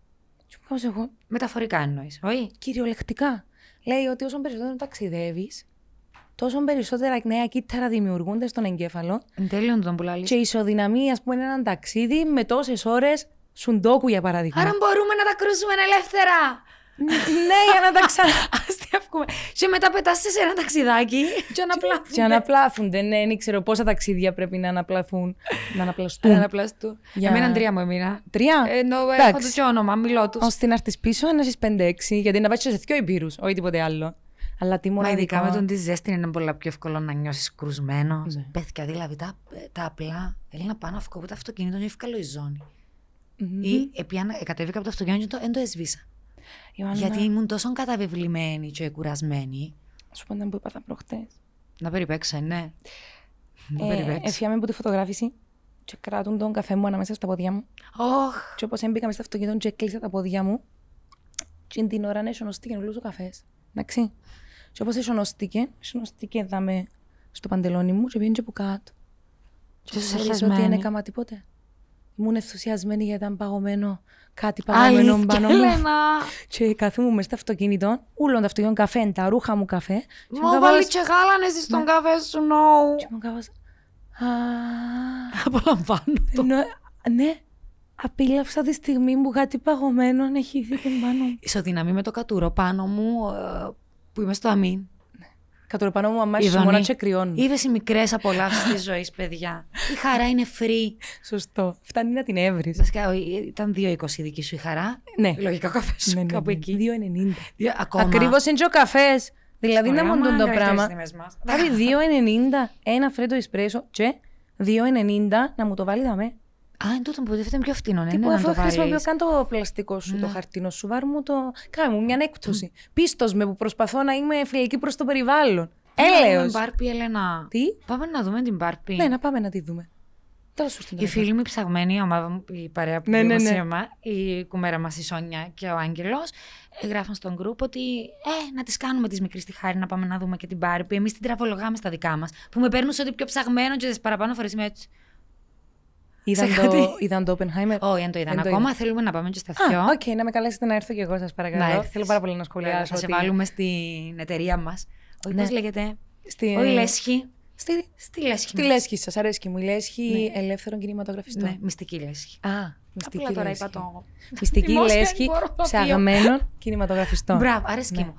Και μου κάνω εγώ, Μεταφορικά εννοείς, όχι; κυριολεκτικά. Λέει ότι όσο περισσότερο ταξιδεύεις, τόσο περισσότερα νέα κύτταρα δημιουργούνται στον εγκέφαλο Εν τέλειον τον πουλάλη. και ισοδυναμεί, ας πούμε, έναν ταξίδι με τόσες ώρες σουντόκου, για παράδειγμα. Άρα μπορούμε να τα κρούσουμε ελεύθερα. Ναι, για να τα ξανα. Αστείευκουμε. Και μετά πετάσαι σε ένα ταξιδάκι και αναπλάθουν. και αναπλάθονται, ναι, δεν ξέρω πόσα ταξίδια πρέπει να αναπλαθούν. να αναπλαστούν. Αναπλαστού. Για- Εμένα τρία μου έμεινα. Τρία; Ενώ έχω Εντάξει. το και όνομα, μιλώ τους. Ώστε να έρθει πίσω, να έχει 5-6, γιατί να πάει σε δύο υπήρου, όχι τίποτε άλλο. Αλλά τι Μα μοναδικό. ειδικά με τον τη ζέστη είναι πολύ πιο εύκολο να νιώσεις κρουσμένο. Ναι. Πέθηκα δηλαδή τα, τα απλά. Θέλει να πάω να φύγω από το αυτοκίνητο και ευκαλώ η ζώνη. Μμμ. Ή επιάνα, κατέβηκα από το αυτοκίνητο και δεν το έσβησα. Ιωάννα, Γιατί ήμουν τόσο καταβεβλημένη και κουρασμένη. Σου πω να που είπα προχτέ. Να περιπέξω, ναι. Να Ε, περιπέξω. Έφυγαμε από τη φωτογράφηση και κρατούν τον καφέ μου ανάμεσα στα πόδια μου. Ωχ, Και όπως έμπηκα μέσα στο αυτοκίνητο και έκλεισα τα πόδια μου, και την ώρα να εσωνοστήκε όλο ο καφές. Εντάξει. Και όπως εσωνοστήκε, εσωνοστήκε δάμε στο παντελόνι μου και πήγαινε και από κάτω. Και είσαι ξέρεις χεσμένη. ότι δεν έκανα τίποτε. Ήμουν ενθουσιασμένη γιατί ήταν παγωμένο κάτι παγωμένο αλήθεια, πάνω μου. Έλενα. Και κάθομαι μέσα στο αυτοκίνητο, ούλον το αυτοκίνητο καφέ, τα ρούχα μου καφέ. Και Μου μου βάλει καβάς- και γάλανε εσύ στον καφέ σου, νο. και μου καβάς, Α, Απολαμβάνω το. ενώ, ναι, απίλαυσα τη στιγμή που κάτι παγωμένο έχει δει πάνω μου. Ισοδυναμεί με το κατούρο πάνω μου ε, που είμαι στο αμήν. Κατορπάνω μου αμά Ειδονή. χειμώνα και κρυώνει. Είδες οι μικρές απολαύσεις της ζωής, παιδιά. Η χαρά είναι free. Σωστό. Φτάνει να την έβρει. Βασικά, ο- ήταν 2,20 η δική σου η χαρά. Ναι. Λογικά ο καφές σου Ναι, ναι, κάπου ναι. εκεί. 2,90. Δύο- Ακόμα. Ακριβώς είναι και ο καφές. Δηλαδή να Ωραία, μοντούν μα, το καλύτερες πράγμα. τιμές μας. Πάρει 2,90 ένα φρέτο εσπρέσο και 2,90 να μου το βάλει δαμέ. Α, εν τούτο που είναι πιο φτηνό, ναι, Τι ναι, που να αφού το χρησιμοποιώ βάλεις. καν το πλαστικό σου, το Ναι. χαρτινό σου, βάρ μου το. Κάνε μου μια έκπτωση. Πίστος με που προσπαθώ να είμαι φιλική προς το περιβάλλον. Πάμε να δούμε Έλεος. την Μπάρπι, Ελένα. Τι; Πάμε να δούμε την Μπάρπι. Ναι, να πάμε να τη δούμε. Τέλο σου στην Η φίλη μου, η ψαγμένη, η ομάδα μου, η παρέα που Ναι, ναι, είμαστε ναι. σήμερα, η κουμέρα μας η Σόνια και ο Άγγελος, γράφαν στον group ότι ε, να τις κάνουμε τις μικρή τη χάρη να πάμε να δούμε και την Barbie. Εμείς την τραβολογάμε στα δικά μας. Που με παίρνουν σε ό,τι πιο ψαγμένο και τι παραπάνω φορές είμαι έτσι. Είδαν σε το, κάτι; είδαν το Oppenheimer; Όχι, αν το είδαν Δεν το ακόμα, είδα. θέλουμε να πάμε και στα Α, δυο. οκ, να με καλέσετε να έρθω και εγώ, σας παρακαλώ. Να έρθεις. Θέλω πάρα πολύ να Βέβαια, σχολιάσω. Θα σε ότι- βάλουμε στην εταιρεία μας. Όχι, Ναι. πώς λέγεται; Στη, Όχι, Λέσχη. Στη, Στη Λέσχη. στη μας. Λέσχη, σας αρέσει μου. Η Λέσχη ελεύθερων κινηματογραφιστών. Ναι, μυστική Λέσχη. Α, μυστική Απλά τώρα Λέσχη. είπα το. Μυστική Δημόσια, Λέσχη δεν μπορώ να ψαγμένων κινηματογραφιστών. Μπράβο, αρέσκει Ναι. μου.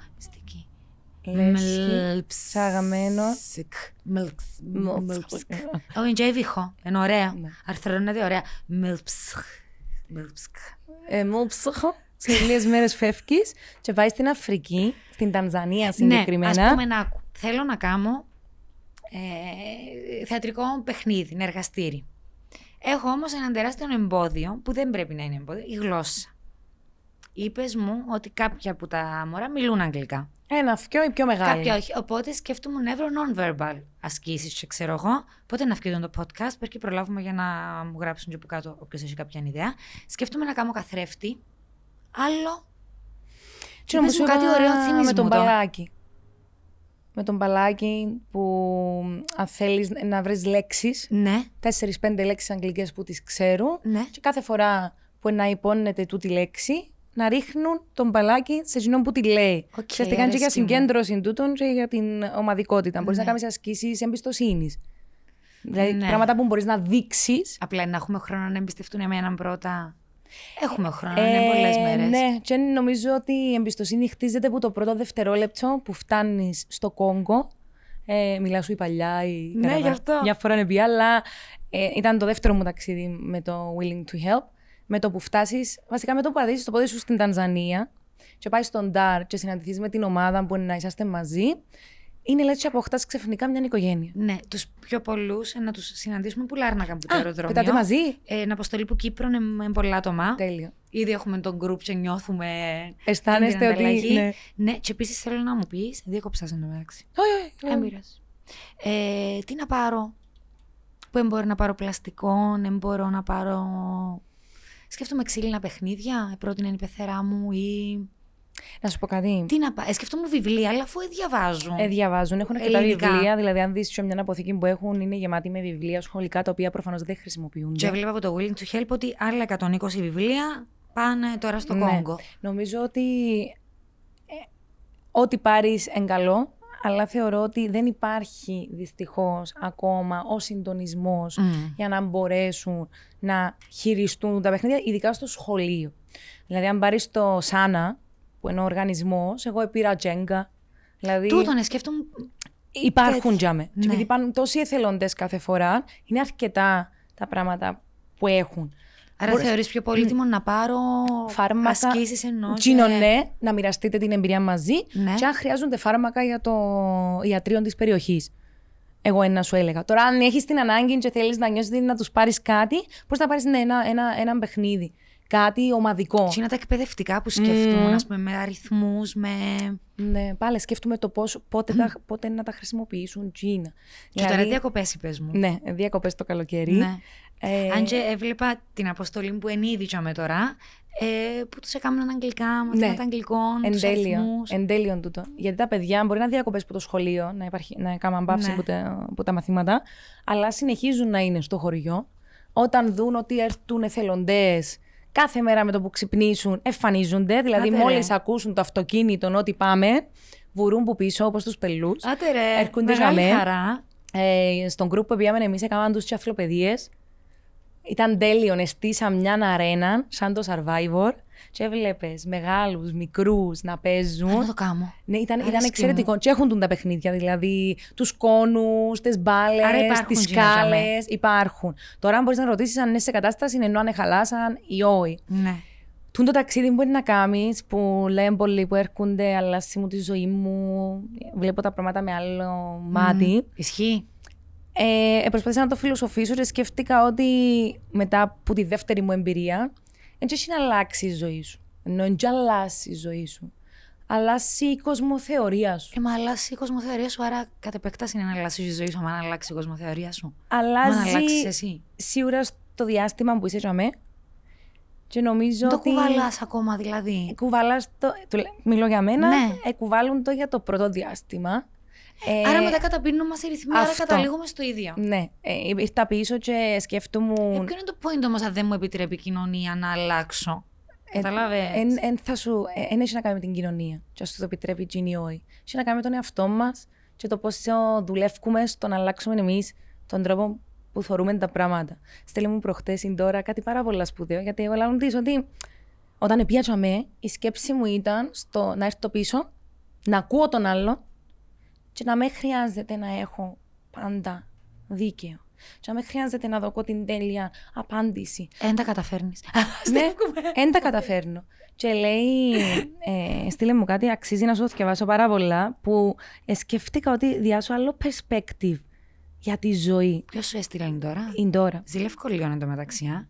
Μυστική. Λέσχη ψαγμένων. Μελψ. Μελψ. Όχι, είναι και έβυχο. Είναι ωραίο. Ναι. Αρθρώνεται ωραία. Μελψ. Μελψ. Ε, μου ψυχο. Σε λίγες μέρες φεύγεις και πάει στην Αφρική, στην Τανζανία Ναι, συγκεκριμένα. ας πούμε να άκου. Θέλω να κάνω ε, θεατρικό παιχνίδι, είναι εργαστήρι. Έχω όμως έναν τεράστιο εμπόδιο που δεν πρέπει να είναι εμπόδιο, η γλώσσα. Είπες μου ότι κάποια από τα μωρά μιλούν αγγλικά. Ένα πιο ή πιο μεγάλο. Κάποια όχι. Οπότε σκέφτομαι νεύρο non-verbal ασκήσεις, και ξέρω εγώ. Πότε να βγει το podcast, πρέπει προλάβουμε για να μου γράψουν και από κάτω όποιος έχει κάποια ιδέα. Σκέφτομαι να κάνω καθρέφτη. Άλλο. Και Πες όμως μου κάτι είπα ωραίο, θύμιζε Με τον μου το. μπαλάκι. Με τον μπαλάκι που αν θέλεις να βρεις λέξεις, Ναι, 4-5 λέξεις αγγλικές που τις ξέρουν, ναι. και κάθε φορά που να υπόνεται τούτη λέξη, να ρίχνουν τον μπαλάκι σε εκείνον που τη λέει. Οκ, Ουσιαστικά είναι και για αρέσκει μου. συγκέντρωση τούτων και για την ομαδικότητα. Μπορείς Ναι. να κάνεις ασκήσεις εμπιστοσύνης. Δηλαδή Ναι. πράγματα που μπορείς να δείξεις. Απλά να έχουμε χρόνο να εμπιστευτούν εμένα πρώτα. Έχουμε χρόνο, είναι πολλές μέρες. Ναι, και νομίζω ότι η εμπιστοσύνη χτίζεται από το πρώτο δευτερόλεπτο που φτάνεις στο Κόγκο. Ε, μιλάω σου η παλιά, η Ναι, Καραβά. γι' αυτό. Μια φορά είναι πια, αλλά ε, ήταν το δεύτερο μου ταξίδι με το Willing to Help. Με το που φτάσεις, βασικά με το που πατήσεις το πόδι σου στην Τανζανία και πάεις στον Ντάρ και συναντηθείς με την ομάδα που είναι να είσαστε μαζί. είναι λες και αποκτάς ξαφνικά μια οικογένεια. Ναι, τους πιο πολλούς να τους συναντήσουμε που λάρναγαν από το Α, αεροδρόμιο. πετάτε μαζί. Ε, εν αποστολή που Κύπρο είναι με πολλά άτομα. Τέλειο. Ήδη έχουμε τον group και νιώθουμε. Αισθάνεστε την ότι. ανταλλαγή. Ναι. Ναι, και επίσης θέλω να μου πεις. Δίεκοψα εν τω μεταξύ. Όχι, όχι, όχι. Έμπειρας. Ε, τι να πάρω; Πού μπορώ να πάρω πλαστικό, δεν μπορώ να πάρω. Σκέφτομαι ξύλινα παιχνίδια, πρότεινε η πεθερά μου ή. Να σου πω κάτι. Τι να πάρω. Ε, σκέφτομαι βιβλία, αλλά αφού διαβάζω. Ε, διαβάζουν, έχουν αρκετά Ελληνικά. βιβλία. Δηλαδή, αν δεις σε μια αποθήκη που έχουν, είναι γεμάτη με βιβλία σχολικά τα οποία προφανώς δεν χρησιμοποιούνται. Και έβλεπα από το Willing to Help ότι άλλα 120 βιβλία πάνε τώρα στο Ναι. Κόγκο. Νομίζω ότι ε, ό,τι πάρεις εν καλό, αλλά θεωρώ ότι δεν υπάρχει δυστυχώς ακόμα ο συντονισμός Μμ. για να μπορέσουν να χειριστούν τα παιχνίδια, ειδικά στο σχολείο. Δηλαδή, αν πάρεις το ΣΑΝΑ, που είναι ο οργανισμός, εγώ πήρα τζέγκα. Δηλαδή, Τούτον, ε, σκέφτομαι. υπάρχουν τέτοιο. τζάμε. Και Ναι. επειδή πάνε τόσοι εθελοντές κάθε φορά, είναι αρκετά τα πράγματα που έχουν. Άρα Μπορείς- θεωρείς πιο πολύτιμο να πάρω φάρμακα. ασκήσεις ενώ. και- Τζίνο, ναι, να μοιραστείτε την εμπειρία μαζί. Ναι. Και αν χρειάζονται φάρμακα για το ιατρείο της περιοχής. Εγώ ένα σου έλεγα. Τώρα, αν έχεις την ανάγκη και θέλεις να νιώσεις να τους πάρεις κάτι, πώς να πάρεις ναι, ένα, ένα, ένα παιχνίδι. Κάτι ομαδικό. Τι είναι τα εκπαιδευτικά που σκέφτομαι, ας πούμε, με αριθμούς, με... Ναι, πάλι σκέφτομαι το πώς, πότε, τα, πότε να τα χρησιμοποιήσουν Τζίνα. Και τώρα διακοπές είπες μου. Ναι, διακοπές το καλοκαίρι. Ναι. Ε, Αν και έβλεπα την αποστολή που ενίδησα τώρα, ε, που τους έκαναν αγγλικά, μαθήματα Ναι. αγγλικών, τους Εντέλειο, αριθμούς. εντέλειο τούτο. Γιατί τα παιδιά μπορεί να διακοπές από το σχολείο, να, υπάρχει, να κάνουν μπαύση Ναι. από, τα, από τα μαθήματα, αλλά συνεχίζουν να είναι στο χωριό. Όταν δουν ότι έρθουν εθελοντές κάθε μέρα με το που ξυπνήσουν, εμφανίζονται. Δηλαδή, Άντε ρε. μόλις ακούσουν το αυτοκίνητο ότι πάμε, βουρούν που πίσω όπως τους πελούς. Άντε ρε, Έρχονται μεγάλη για μέ. χαρά. Ε, στον group που πήγαμε εμείς, έκαναν τους τσαφλοπαιδίε. Ήταν τέλειο. Εστίσα μια αρένα, σαν το Survivor. Και έβλεπες μεγάλους, μικρούς να παίζουν. Να το κάνω. Ναι, ήταν, ήταν Αρέσκει εξαιρετικό. Και έχουν τα παιχνίδια, δηλαδή τους κόνους, τις μπάλες, Άρα υπάρχουν τις τζίνια, σκάλες. τζαμέ. Υπάρχουν. Τώρα, αν μπορείς να ρωτήσεις αν είναι σε κατάσταση, ενώ αν χαλάσαν ή όχι. Ναι. Τούν το ταξίδι που μπορεί να κάνεις, που λένε πολλοί που έρχονται, αλλάσει μου τη ζωή μου, βλέπω τα πράγματα με άλλο μάτι. Ισχύει. Ε, ε, προσπάθησα να το φιλοσοφήσω και σκέφτηκα ότι μετά από τη δεύτερη μου εμπειρία, δεν έχει να αλλάξει η ζωή σου. Ενώ δεν αλλάσει η ζωή σου. Αλλάσει η κοσμοθεωρία σου. Ε, μα αλλάσει η κοσμοθεωρία σου, άρα κατ' επέκταση είναι να αλλάξει η ζωή σου, άμα να αλλάξει η κοσμοθεωρία σου. Μα να αλλάξεις Αλλάζει εσύ. σίγουρα στο διάστημα που είσαι τζαμέ. Και νομίζω Το ότι. κουβαλάς ακόμα δηλαδή. Κουβαλάς το. του λέ- Μιλώ για μένα. Ναι. Ε, κουβάλλουν το για το πρώτο διάστημα. Ε, Άρα μετά καταπίνουν μας οι ρυθμοί, άρα αυτό. καταλήγουμε στο ίδιο. Ναι. Ε, ήρθα πίσω και Ε, σκέφτομαι. ποιο είναι το point όμως αν δεν μου επιτρέπει η κοινωνία να αλλάξω; Καταλάβες; Εν, εν θα σου, ε, εν έχει να κάνει με την κοινωνία. Και ας σου το επιτρέπει η Τζίνι όχι. Έχει να κάνει με τον εαυτό μας και το πώς δουλεύουμε στο να αλλάξουμε εμείς τον τρόπο που θεωρούμε τα πράγματα. Στέλνει μου προχτές η τώρα κάτι πάρα πολύ σπουδαίο, γιατί εγώ λέω της ότι όταν πιάτσα με, η σκέψη μου ήταν στο να έρθω πίσω, να ακούω τον άλλο και να με χρειάζεται να έχω πάντα δίκαιο. Και να με χρειάζεται να δω την τέλεια απάντηση. Ε, Δεν τα καταφέρνεις. Ναι, δεν τα καταφέρνω. Και λέει, ε, στείλε μου κάτι, αξίζει να σου το διαβάσω πάρα πολλά, που ε, σκέφτηκα ότι διάσω άλλο perspective για τη ζωή. Ποιος σου έστειλε τώρα; Είναι τώρα. Ζηλεύκο λίγο εν τω μεταξύ, α.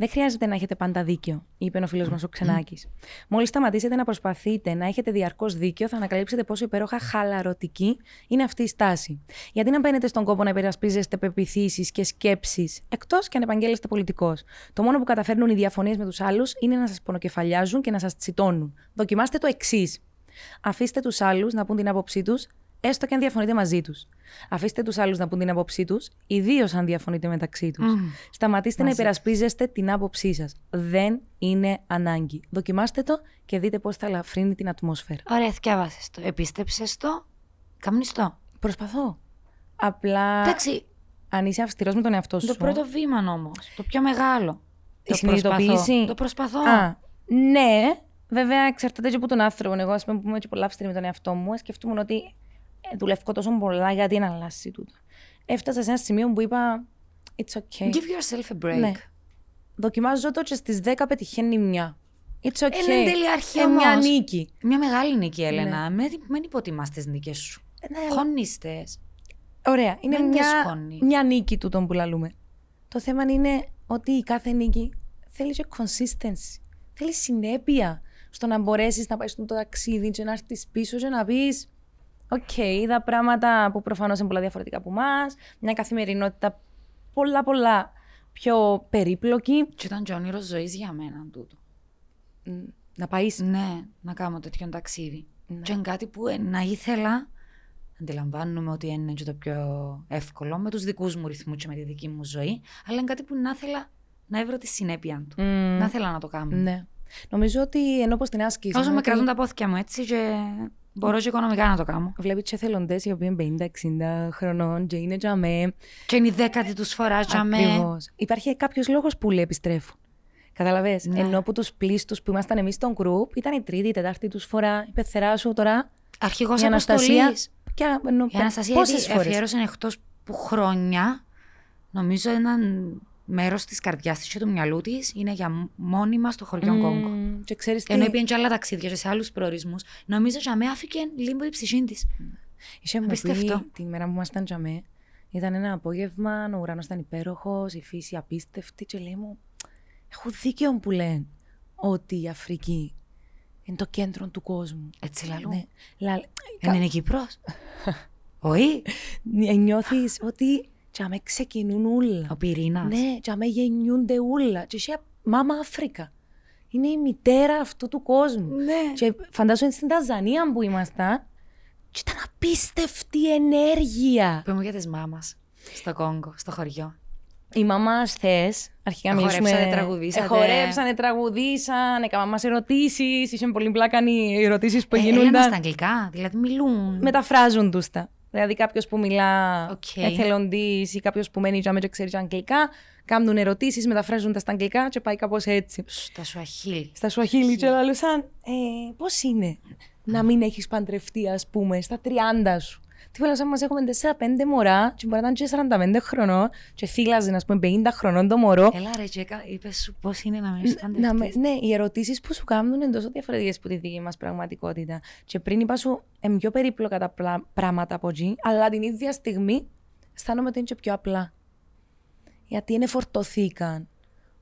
Δεν χρειάζεται να έχετε πάντα δίκιο, είπε ο φίλος μας ο Ξενάκης. Μόλις σταματήσετε να προσπαθείτε να έχετε διαρκώς δίκιο, θα ανακαλύψετε πόσο υπέροχα χαλαρωτική είναι αυτή η στάση. Γιατί να μπαίνετε στον κόπο να υπερασπίζεστε πεπιθήσεις και σκέψεις, εκτός και αν επαγγέλλεστε πολιτικός. Το μόνο που καταφέρνουν οι διαφωνίες με τους άλλους είναι να σας πονοκεφαλιάζουν και να σας τσιτώνουν. Δοκιμάστε το εξής. Αφήστε τους άλλους να πούν την άποψή τους, έστω και αν διαφωνείτε μαζί τους. Αφήστε τους άλλους να πούν την άποψή τους, ιδίως αν διαφωνείτε μεταξύ τους. Μμμ. Σταματήστε Μαζί. να υπερασπίζεστε την άποψή σας. Δεν είναι ανάγκη. Δοκιμάστε το και δείτε πώς θα ελαφρύνει την ατμόσφαιρα. Ωραία, θυκιάβασες το. Επίστεψες το. Κάμνεις το. Προσπαθώ. Απλά Εντάξει, αν είσαι αυστηρός με τον εαυτό σου. το πρώτο βήμα όμως. Το πιο μεγάλο. Η Το συνειδητοποίηση. προσπαθώ. Το προσπαθώ. Α, ναι, βέβαια εξαρτάται και από τον άνθρωπο. Εγώ, ας πούμε, που είμαι και πολλά αυστηρή με τον εαυτό μου, σκεφτόμουν ότι ε, δουλεύω τόσο πολλά γιατί να αλλάξει τούτο. Έφτασα σε ένα σημείο που είπα It's okay. Give yourself a break. Ναι. Δοκιμάζω το και στις 10 πετυχαίνει μια. It's okay. Ε, είναι εν τέλει αρχή Ε, μια όμως. νίκη. Μια μεγάλη νίκη, Έλενα. Ναι. Μην, μην υποτιμάς τις νίκες σου. Ναι, αλλά- Χωνίστες. Ωραία, είναι Δεν τις μια, χώνεις. μια νίκη του τον που λαλούμε. Το θέμα είναι ότι η κάθε νίκη θέλει και consistency. Θέλει συνέπεια στο να μπορέσεις να πάεις στο ταξίδι και να έρθεις πίσω και να πεις. Οκ, είδα πράγματα που προφανώς είναι πολλά διαφορετικά από εμάς. Μια καθημερινότητα πολλά πολλά πιο περίπλοκη. Και ήταν και όνειρο ζωής για μένα τούτο. Μ, Να πάεις; Ναι, να κάνω τέτοιο ταξίδι. Ναι. Και είναι κάτι που ε, να ήθελα, αντιλαμβάνομαι ότι είναι και το πιο εύκολο με τους δικούς μου ρυθμούς και με τη δική μου ζωή, αλλά είναι κάτι που να ήθελα να έβρω τη συνέπεια του. Μ, Να ήθελα να το κάνω. Ναι. Νομίζω ότι ενώ πω την άσκηση. Όσο με ότι κρατούν τα πόθηκια μου έτσι και μπορώ και οικονομικά να το κάνω. Βλέπεις και εθελοντές οι οποίοι είναι 50-60 χρονών και είναι τζαμέ. Και είναι η δέκατη τους φορά για με. Ακριβώς. Υπάρχει κάποιος λόγος που λέει επιστρέφουν. Καταλαβες. Ναι. Ενώ που τους πλήστους που ήμασταν εμείς στον group ήταν η τρίτη, η τετάρτη τους φορά. Η πεθερά σου τώρα. Αρχηγός η Αναστασία. αποστολής. Και, ενώ, Η Αναστασία πόσες γιατί φορές; αφιέρωσε εκτός που χρόνια, νομίζω έναν μέρος της καρδιάς της και του μυαλού της είναι για μόνιμα στο χωριό Μμμ, Κόγκο. Και ξέρεις τι, Ενώ πήγαινε και άλλα ταξίδια και σε άλλους προορισμούς, νομίζω ότι με άφηκε λίγο η ψυχή της. είχε μου απίστευτο. πει την μέρα που ήμασταν τζαμέ, ήταν ένα απόγευμα, ο ουρανός ήταν υπέροχος, η φύση απίστευτη και λέει μου, έχω δίκιο που λένε ότι η Αφρική είναι το κέντρο του κόσμου. Έτσι λαλού. Ναι. Λα- Δεν είναι Κύπρος. Όχι. Νιώθεις ότι τζαμέ ξεκινούν όλα. Ο πυρήνας. Ναι, και αμέ γεννιούνται όλα. Και εσύ, μάμα Αφρικα. Είναι η μητέρα αυτού του κόσμου. Ναι. Και φαντάζομαι στην Ταζανία που ήμασταν. Και ήταν απίστευτη ενέργεια. Πούμε για τη μάμας στο Κόγκο, στο χωριό. Οι μαμάς θες, αρχικά Εχορέψανε, μιλήσουμε... τραγουδήσατε. Εχορέψανε, τραγουδήσαν, έκαναν μας ερωτήσεις. Είχε πολύ πλάκα οι ερωτήσεις που Ε, έλα γίνονταν. μας στα αγγλικά, δηλαδή μιλούν. Μεταφράζουν τους τα. Δηλαδή κάποιος που μιλά Οκ. εθελοντής ή κάποιος που μένει για και ξέρει αγγλικά, κάνουν ερωτήσεις, μεταφράζουν τα στα αγγλικά και πάει κάπως έτσι. Στα σουαχίλι. στα Σουαχίλι και λαλούσαν, ε, πώς είναι να μην έχεις παντρευτεί, ας πούμε, στα 30 σου; Τι πέλα, μας έχουμε 4-5 μωρά και μπορεί να είναι και 45 χρονών και θύλαζες, ας πούμε, 50 χρονών το μωρό. Έλα ρε Τζέκα, είπες σου πώς είναι να μην Να με- παντρευτείς. ναι, οι ερωτήσεις που σου κάνουν είναι τόσο διαφορετικές από τη δική μας πραγματικότητα. Και πριν είπα σου, είναι πιο περίπλοκα τα πλα- πράγματα από εκεί, αλλά την ίδια στιγμή αισθάνομαι ότι είναι και πιο απλά. Γιατί είναι φορτωθήκαν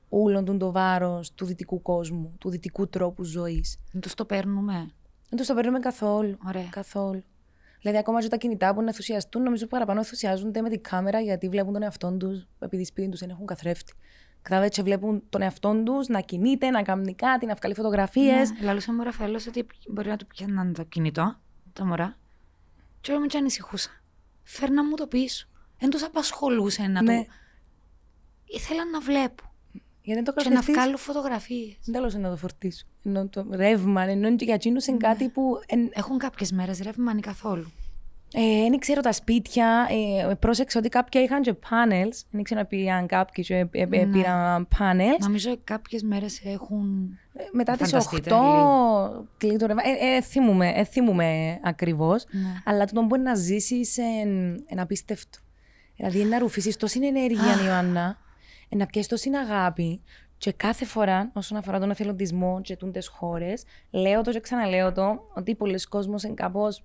όλον τον το βάρος του δυτικού κόσμου, του δυτικού τρόπου ζωής. Δεν τους το παίρνουμε. Δεν τους το παίρνουμε καθόλου. Ωραία. Καθόλου. Δηλαδή, ακόμα και τα κινητά που να ενθουσιαστούν, νομίζω παραπάνω ενθουσιάζονται με την κάμερα γιατί βλέπουν τον εαυτό τους, επειδή σπίτι τους δεν έχουν καθρέφτη. Κατάλαβες και βλέπουν τον εαυτό τους να κινείται, να κάνει κάτι, να βγάλει φωτογραφίες. Ναι, λαλούσε μου ο Ραφαέλος ότι μπορεί να του πιάναν το κινητό, τα μωρά. Και όλο μου και ανησυχούσα. Φέρνα μου το πίσω. Δεν τους απασχολούσε να Ναι. του... Ήθελαν να βλέπω Γιατί δεν το και να καθρέφτεις, βγάλω φωτογραφίες. Δεν τέλος να το φορτίσω. Ενώ το ρεύμα, ενώ και για εκείνους είναι κάτι που. εν- Έχουν κάποιες μέρες ρεύμα ή καθόλου. Ε, δεν ξέρω τα σπίτια. Ε, πρόσεξα ότι κάποια είχαν και panels. Δεν ξέρω αν πήγαν κάποιοι και ε, ε, Ναι. πήραν panels. Νομίζω κάποιες μέρες έχουν... Ε, Μετά τις 8 Φανταστείτε, κλείνει το ρεύμα. Ε, ε, θυμούμε, ε, θυμούμε ακριβώς. Ναι. Αλλά το μπορεί να ζήσεις είναι απίστευτο. Δηλαδή είναι να ρουφήσεις τόση ενέργεια, Ιωάννα, ε, να πιέσεις τόση αγάπη και κάθε φορά όσον αφορά τον εθελοντισμό και τούντες χώρες, λέω το και ξαναλέω το, ότι πολλοί κόσμος είναι κάπως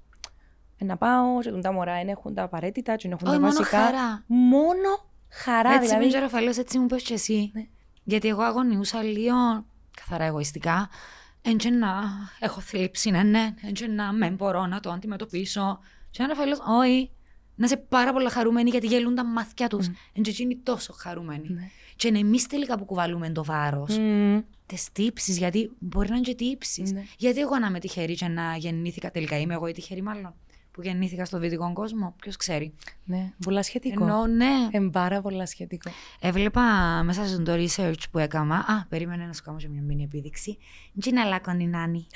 ε, να πάω και τούν τα μωρά δεν έχουν τα απαραίτητα και δεν έχουν Όχι, τα μόνο βασικά. χαρά. Μόνο χαρά. έτσι δηλαδή, μου και ο Ραφαέλος, έτσι μου πες και εσύ. Ναι. Γιατί εγώ αγωνιούσα λίγο, καθαρά εγωιστικά, εν και να έχω θλίψει, ναι, ναι, εν και να με μπορώ να το αντιμετωπίσω. Και ο Ραφαέλος, όχι, να είσαι πάρα πολύ χαρούμενοι γιατί γελούν τα μάτια τους. Εν και εκείνοι τόσο χαρούμενοι. Ναι. Και είναι εμείς τελικά που κουβαλούμε το βάρος. Μμμ. Τις τύψεις, γιατί μπορεί να είναι και τύψεις. Ναι. Γιατί εγώ να είμαι τυχερή και να γεννήθηκα, τελικά είμαι εγώ η τυχερή μάλλον, που γεννήθηκα στο δυτικό κόσμο, ποιος ξέρει. Ναι, πολλά σχετικό. Ενώ ναι, Είναι πάρα πολλά σχετικό. Έβλεπα μέσα στο research που έκανα. Α, περίμενε να σου κάνω και μια μήνυ επίδειξη. Τζίνα Λάκον η Νάνη.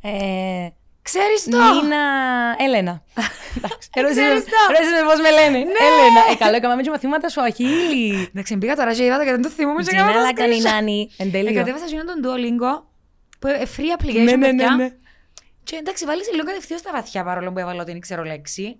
Ε, Ξέρεις το! Νίνα Έλενα. Εντάξει, Ερώτησε Ξέρεις με- το. ερώτησε με πώς με λένε. Έλενα. Ε, καλό, έκαναμε και μαθήματα σου αχίλη. Εντάξει, μπήκα τώρα και είδα το και δεν το θυμούμαι και Τζίνα έκανα το Λάκανη screenshot. Νάνη. Εν τέλειο. Εκατέβασα γίνον τον Duolingo, που ε, free application, Ναι, ναι, ναι, παιδιά. ναι. Και εντάξει, βάλεις λίγο κατευθείαν στα βαθιά, παρόλο που έβαλα ότι δεν ξέρω λέξη.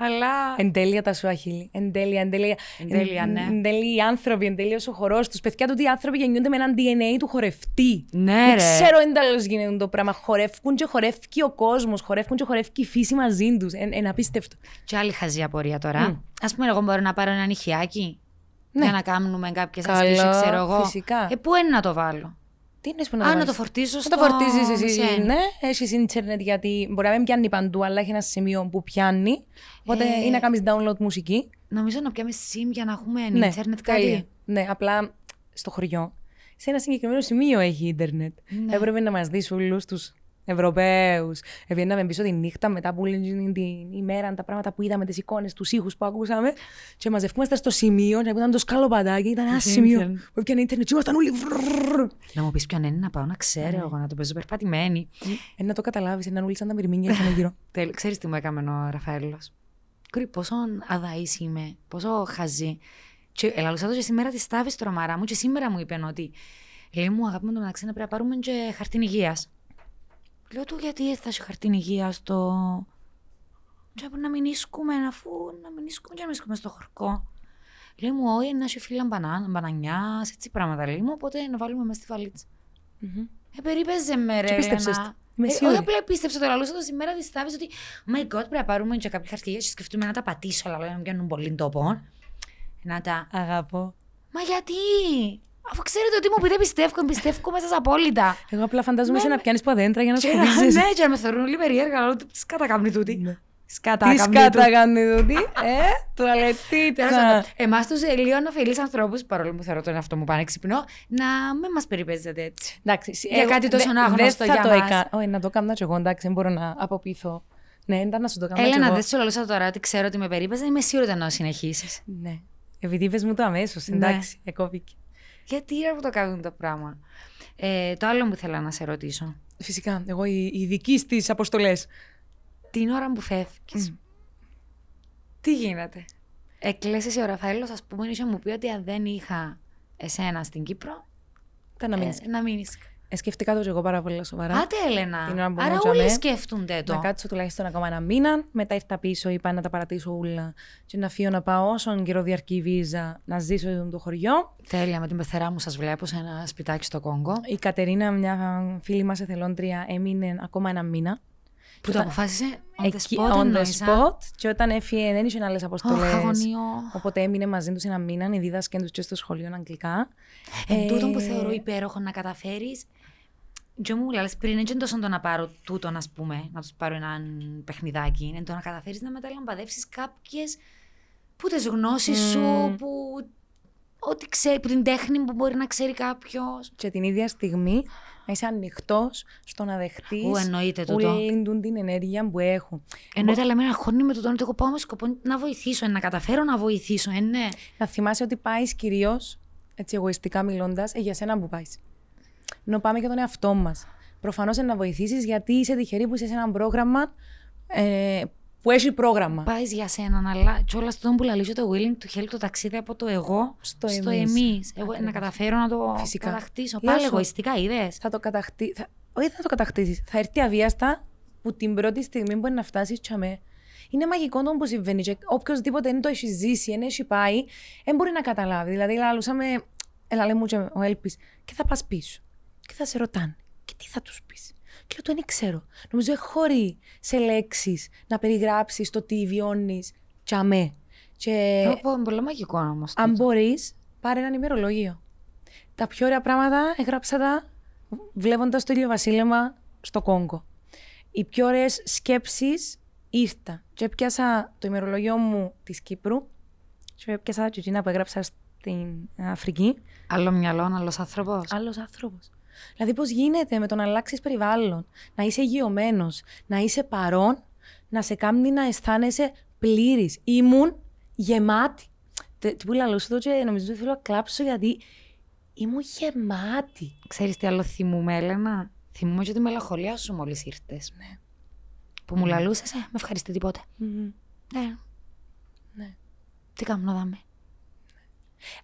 Αλλά. Εν τέλεια τα Σουαχίλη. Εν τέλεια, εν τέλεια. Εν τέλεια, ναι. Εν τέλεια οι άνθρωποι, εν τέλεια ο χορός τους. Παιδιά του, οι άνθρωποι γεννιούνται με έναν DNA του χορευτή. Ναι, Δεν ρε. ξέρω εν τέλο γίνεται το πράγμα. Χορεύκουν και χορεύει ο κόσμος, χορεύκουν και χορεύει η φύση μαζί τους. Είναι απίστευτο. Και άλλη χαζή απορία τώρα. Μμ. Α πούμε, εγώ μπορώ να πάρω ένα νυχιάκι Ναι. για να κάνουμε κάποιες Καλά, ασκήσει, ξέρω εγώ. φυσικά. Ε, πού είναι να το βάλω; Τι είναι που να Α, να βάλεις; το φορτίσω Να στο. το φορτίζεις εσύ. Σεν. Ναι, έχεις ίντερνετ γιατί μπορεί να μην πιάνει παντού, αλλά έχει ένα σημείο που πιάνει. Οπότε Ε, είναι να κάνεις download μουσική. Νομίζω να πιάμε SIM για να έχουμε Ναι, ίντερνετ τέλεια. κάτι. Ναι, απλά στο χωριό. Σε ένα συγκεκριμένο σημείο έχει ίντερνετ. Ναι. Έπρεπε να μας δεις όλους τους Ευρωπαίους. Βγαίναμε πίσω τη νύχτα μετά που είναι την ημέρα, τα πράγματα που είδαμε, τις εικόνες, τους ήχους που ακούσαμε. Και μαζευκούμαστε στο σημείο, και που ήταν το σκαλοπατάκι, ήταν ένα Είχε σημείο ίντερνετ. που έπιανε ίντερνετ. Και ήμασταν όλοι. βρρρρ. Να μου πει ποιον είναι να πάω να ξέρω εγώ, να το παίζω περπατημένη. Ε, να το καταλάβει, να όλοι σαν τα μυρμήνια ήταν γύρω. Τέλο, ξέρει τι μου έκαμε ο Ραφαέλο. Κούρι, πόσο αδαή είμαι, πόσο χαζή. Και ελαλούσα το και σήμερα τη τάβη τρομάρα μου και σήμερα μου είπε ότι λέει μου αγάπη μου το μεταξύ να πρέπει να πάρουμε και χαρτί υγεία. Λέω του γιατί θα έχει χαρτί υγεία στο. Και έπρεπε να μην ίσκουμε, αφού να μην ίσκουμε και να μην ίσκουμε στο χορκό. Λέει μου, όχι, να έχει φύλλα μπανά, μπανανιά, έτσι πράγματα λέει μου, οπότε να βάλουμε μέσα στη βαλίτσα. Μμμ. Ε, περίπεζε με ρε. Και πίστεψες Ελένα. το. Είμαι Ε, σίγουρη. όχι απλά πίστεψα το λαλούσα το σήμερα τη τάβη ότι My God, πρέπει να πάρουμε και κάποια χαρτιά και σκεφτούμε να τα πατήσω, αλλά λέω να πιάνουν πολύ τόπο. Να τα. Αγαπώ. Μα γιατί! Αφού ξέρετε ότι μου πείτε πιστεύω, πιστεύω μέσα απόλυτα. Εγώ απλά φαντάζομαι Ναι, σε να ναι. πιάνεις ποδέντρα για να Και σου να- φοβίζεις. ναι, και να με θεωρούν λίγο περίεργα, αλλά τι σκάτα κάνει τούτη. Ναι. Σκάτα Τι κάνει σκάτα τούτη. κάνει τούτη, ε, Τέλος τουαλετίτσα. πάντων, Εμάς τους ε, λίγο αφελείς ανθρώπους, παρόλο που θεωρώ τον εαυτό μου πανέξυπνο, να μην μας περιπέζετε έτσι. Εντάξει, σι- Για εγώ κάτι τόσο δε- άγνωστο δεν θα για το μας. έκανα. Όχι, να το κάνω κι εγώ, εντάξει, δεν μπορώ να αποποιηθώ. Ναι, ήταν να σου το κάνω κι Έλενα, εγώ. δεν σου λαλούσα τώρα ότι ξέρω ότι με περίπεζε, είμαι σίγουρη ότι να συνεχίσεις. Ναι. Επειδή είπες μου το αμέσως, Ναι. εντάξει, εκόπηκε. Γιατί ρε που το κάνουν το πράγμα. Ε, το άλλο που ήθελα να σε ρωτήσω. Φυσικά, εγώ η, η δική στις αποστολές. Την ώρα που φεύγεις, τι γίνεται; Εκλέσες ο Ραφαέλος, ας πούμε, είχε μου πει ότι αν δεν είχα εσένα στην Κύπρο, Ήταν να μείνεις. ε, να μείνεις. Ε, σκεφτικά το και εγώ πάρα πολύ σοβαρά. Άτε, Έλενα. Την ώρα που Άρα μότσαμε, όλοι σκέφτονται το. Να κάτσω τουλάχιστον ακόμα ένα μήνα. Μετά ήρθα πίσω, είπα να τα παρατήσω όλα. Και να φύγω να πάω όσον καιρό διαρκεί η βίζα να ζήσω το χωριό. Τέλεια, με την πεθερά μου σας βλέπω σε ένα σπιτάκι στο Κόγκο. Η Κατερίνα, μια φίλη μας εθελόντρια, έμεινε ακόμα ένα μήνα. Που το αποφάσισε; On the Εκεί, spot, on the εννοείς, α; spot. Και όταν έφυγε, δεν είχε άλλες Ωχ, αποστολέ. αγωνιό. Οπότε έμεινε μαζί τους ένα μήνα. Οι δίδασκαν τους και στο σχολείο αγγλικά. Εν τούτον που Ε, θεωρώ υπέροχο να καταφέρεις. Και μου λες πριν, δεν είναι τόσο το να πάρω τούτον, ας πούμε, να τους πάρω έναν παιχνιδάκι. Είναι το να καταφέρεις να μεταλαμπαδεύσεις κάποιες που τις γνώσεις σου, Μμμ. που. Ό,τι ξέρει, που την τέχνη που μπορεί να ξέρει κάποιος. Και την ίδια στιγμή να είσαι ανοιχτός στο να δεχτείς Ου, εννοείται τούτο. όλη τούν την ενέργεια που έχουν. Εννοείται, αλλά με αγχώνει με το ότι εγώ πάω με σκοπό να βοηθήσω, ε, να καταφέρω να βοηθήσω, ε, ναι. Να θυμάσαι ότι πάεις κυρίως, έτσι εγωιστικά μιλώντας, για σένα που πάεις. Ενώ πάμε για τον εαυτό μας. Προφανώς να βοηθήσεις γιατί είσαι τυχερή που είσαι σε ένα πρόγραμμα ε, που έχει πρόγραμμα. Πάει για σένα, αλλά κιόλα τον που λαλήσω το willing to help το ταξίδι από το εγώ Στο στο εμείς. εμείς. Εγώ να Ακριβώς. καταφέρω να το Φυσικά. κατακτήσω. Λέω Πάλι σου. εγωιστικά, είδες; Θα το κατακτήσει. Θα... Όχι, θα το κατακτήσεις. Θα έρθει αβίαστα που την πρώτη στιγμή μπορεί να φτάσεις τσαμέ. Είναι μαγικό το που συμβαίνει. Και οποιοδήποτε δεν το έχει ζήσει, δεν έχει πάει, δεν μπορεί να καταλάβει. Δηλαδή, λαλούσαμε, έλα λέμε μου και ο Έλπης, και θα πας πίσω. Και θα σε ρωτάνε, και τι θα τους πεις; Και λέω, το δεν ξέρω. Νομίζω χωρί σε λέξεις να περιγράψεις το τι βιώνεις τσαμέ. Και Θα πω, είναι πολύ μαγικό όμως. αν μπορείς, πάρε έναν ημερολόγιο. Τα πιο ωραία πράγματα έγραψα τα βλέποντας το ίδιο βασίλεμα στο Κόγκο. Οι πιο ωραίες σκέψεις ήρθα. Και έπιασα το ημερολόγιο μου της Κύπρου. Και έπιασα και εκείνα που έγραψα στην Αφρική. Άλλο μυαλό, άλλος άνθρωπος. Άλλος άνθρωπος. Δηλαδή, πώς γίνεται με το να αλλάξεις περιβάλλον, να είσαι υγειωμένος, να είσαι παρόν, να σε κάνει να αισθάνεσαι πλήρης. Ήμουν γεμάτη. Τε- Τι που λαλούσα το και νομίζω ότι θέλω να κλάψω γιατί ήμουν γεμάτη. Ξέρεις τι άλλο θυμούμαι, Έλενα; Θυμούμαι και τη μελαγχολία σου μόλις ήρθες. Ναι. Που μου λαλούσες, ε, με ευχαριστεί τίποτε. Ναι. Ναι. Τι κάνω να δάμε.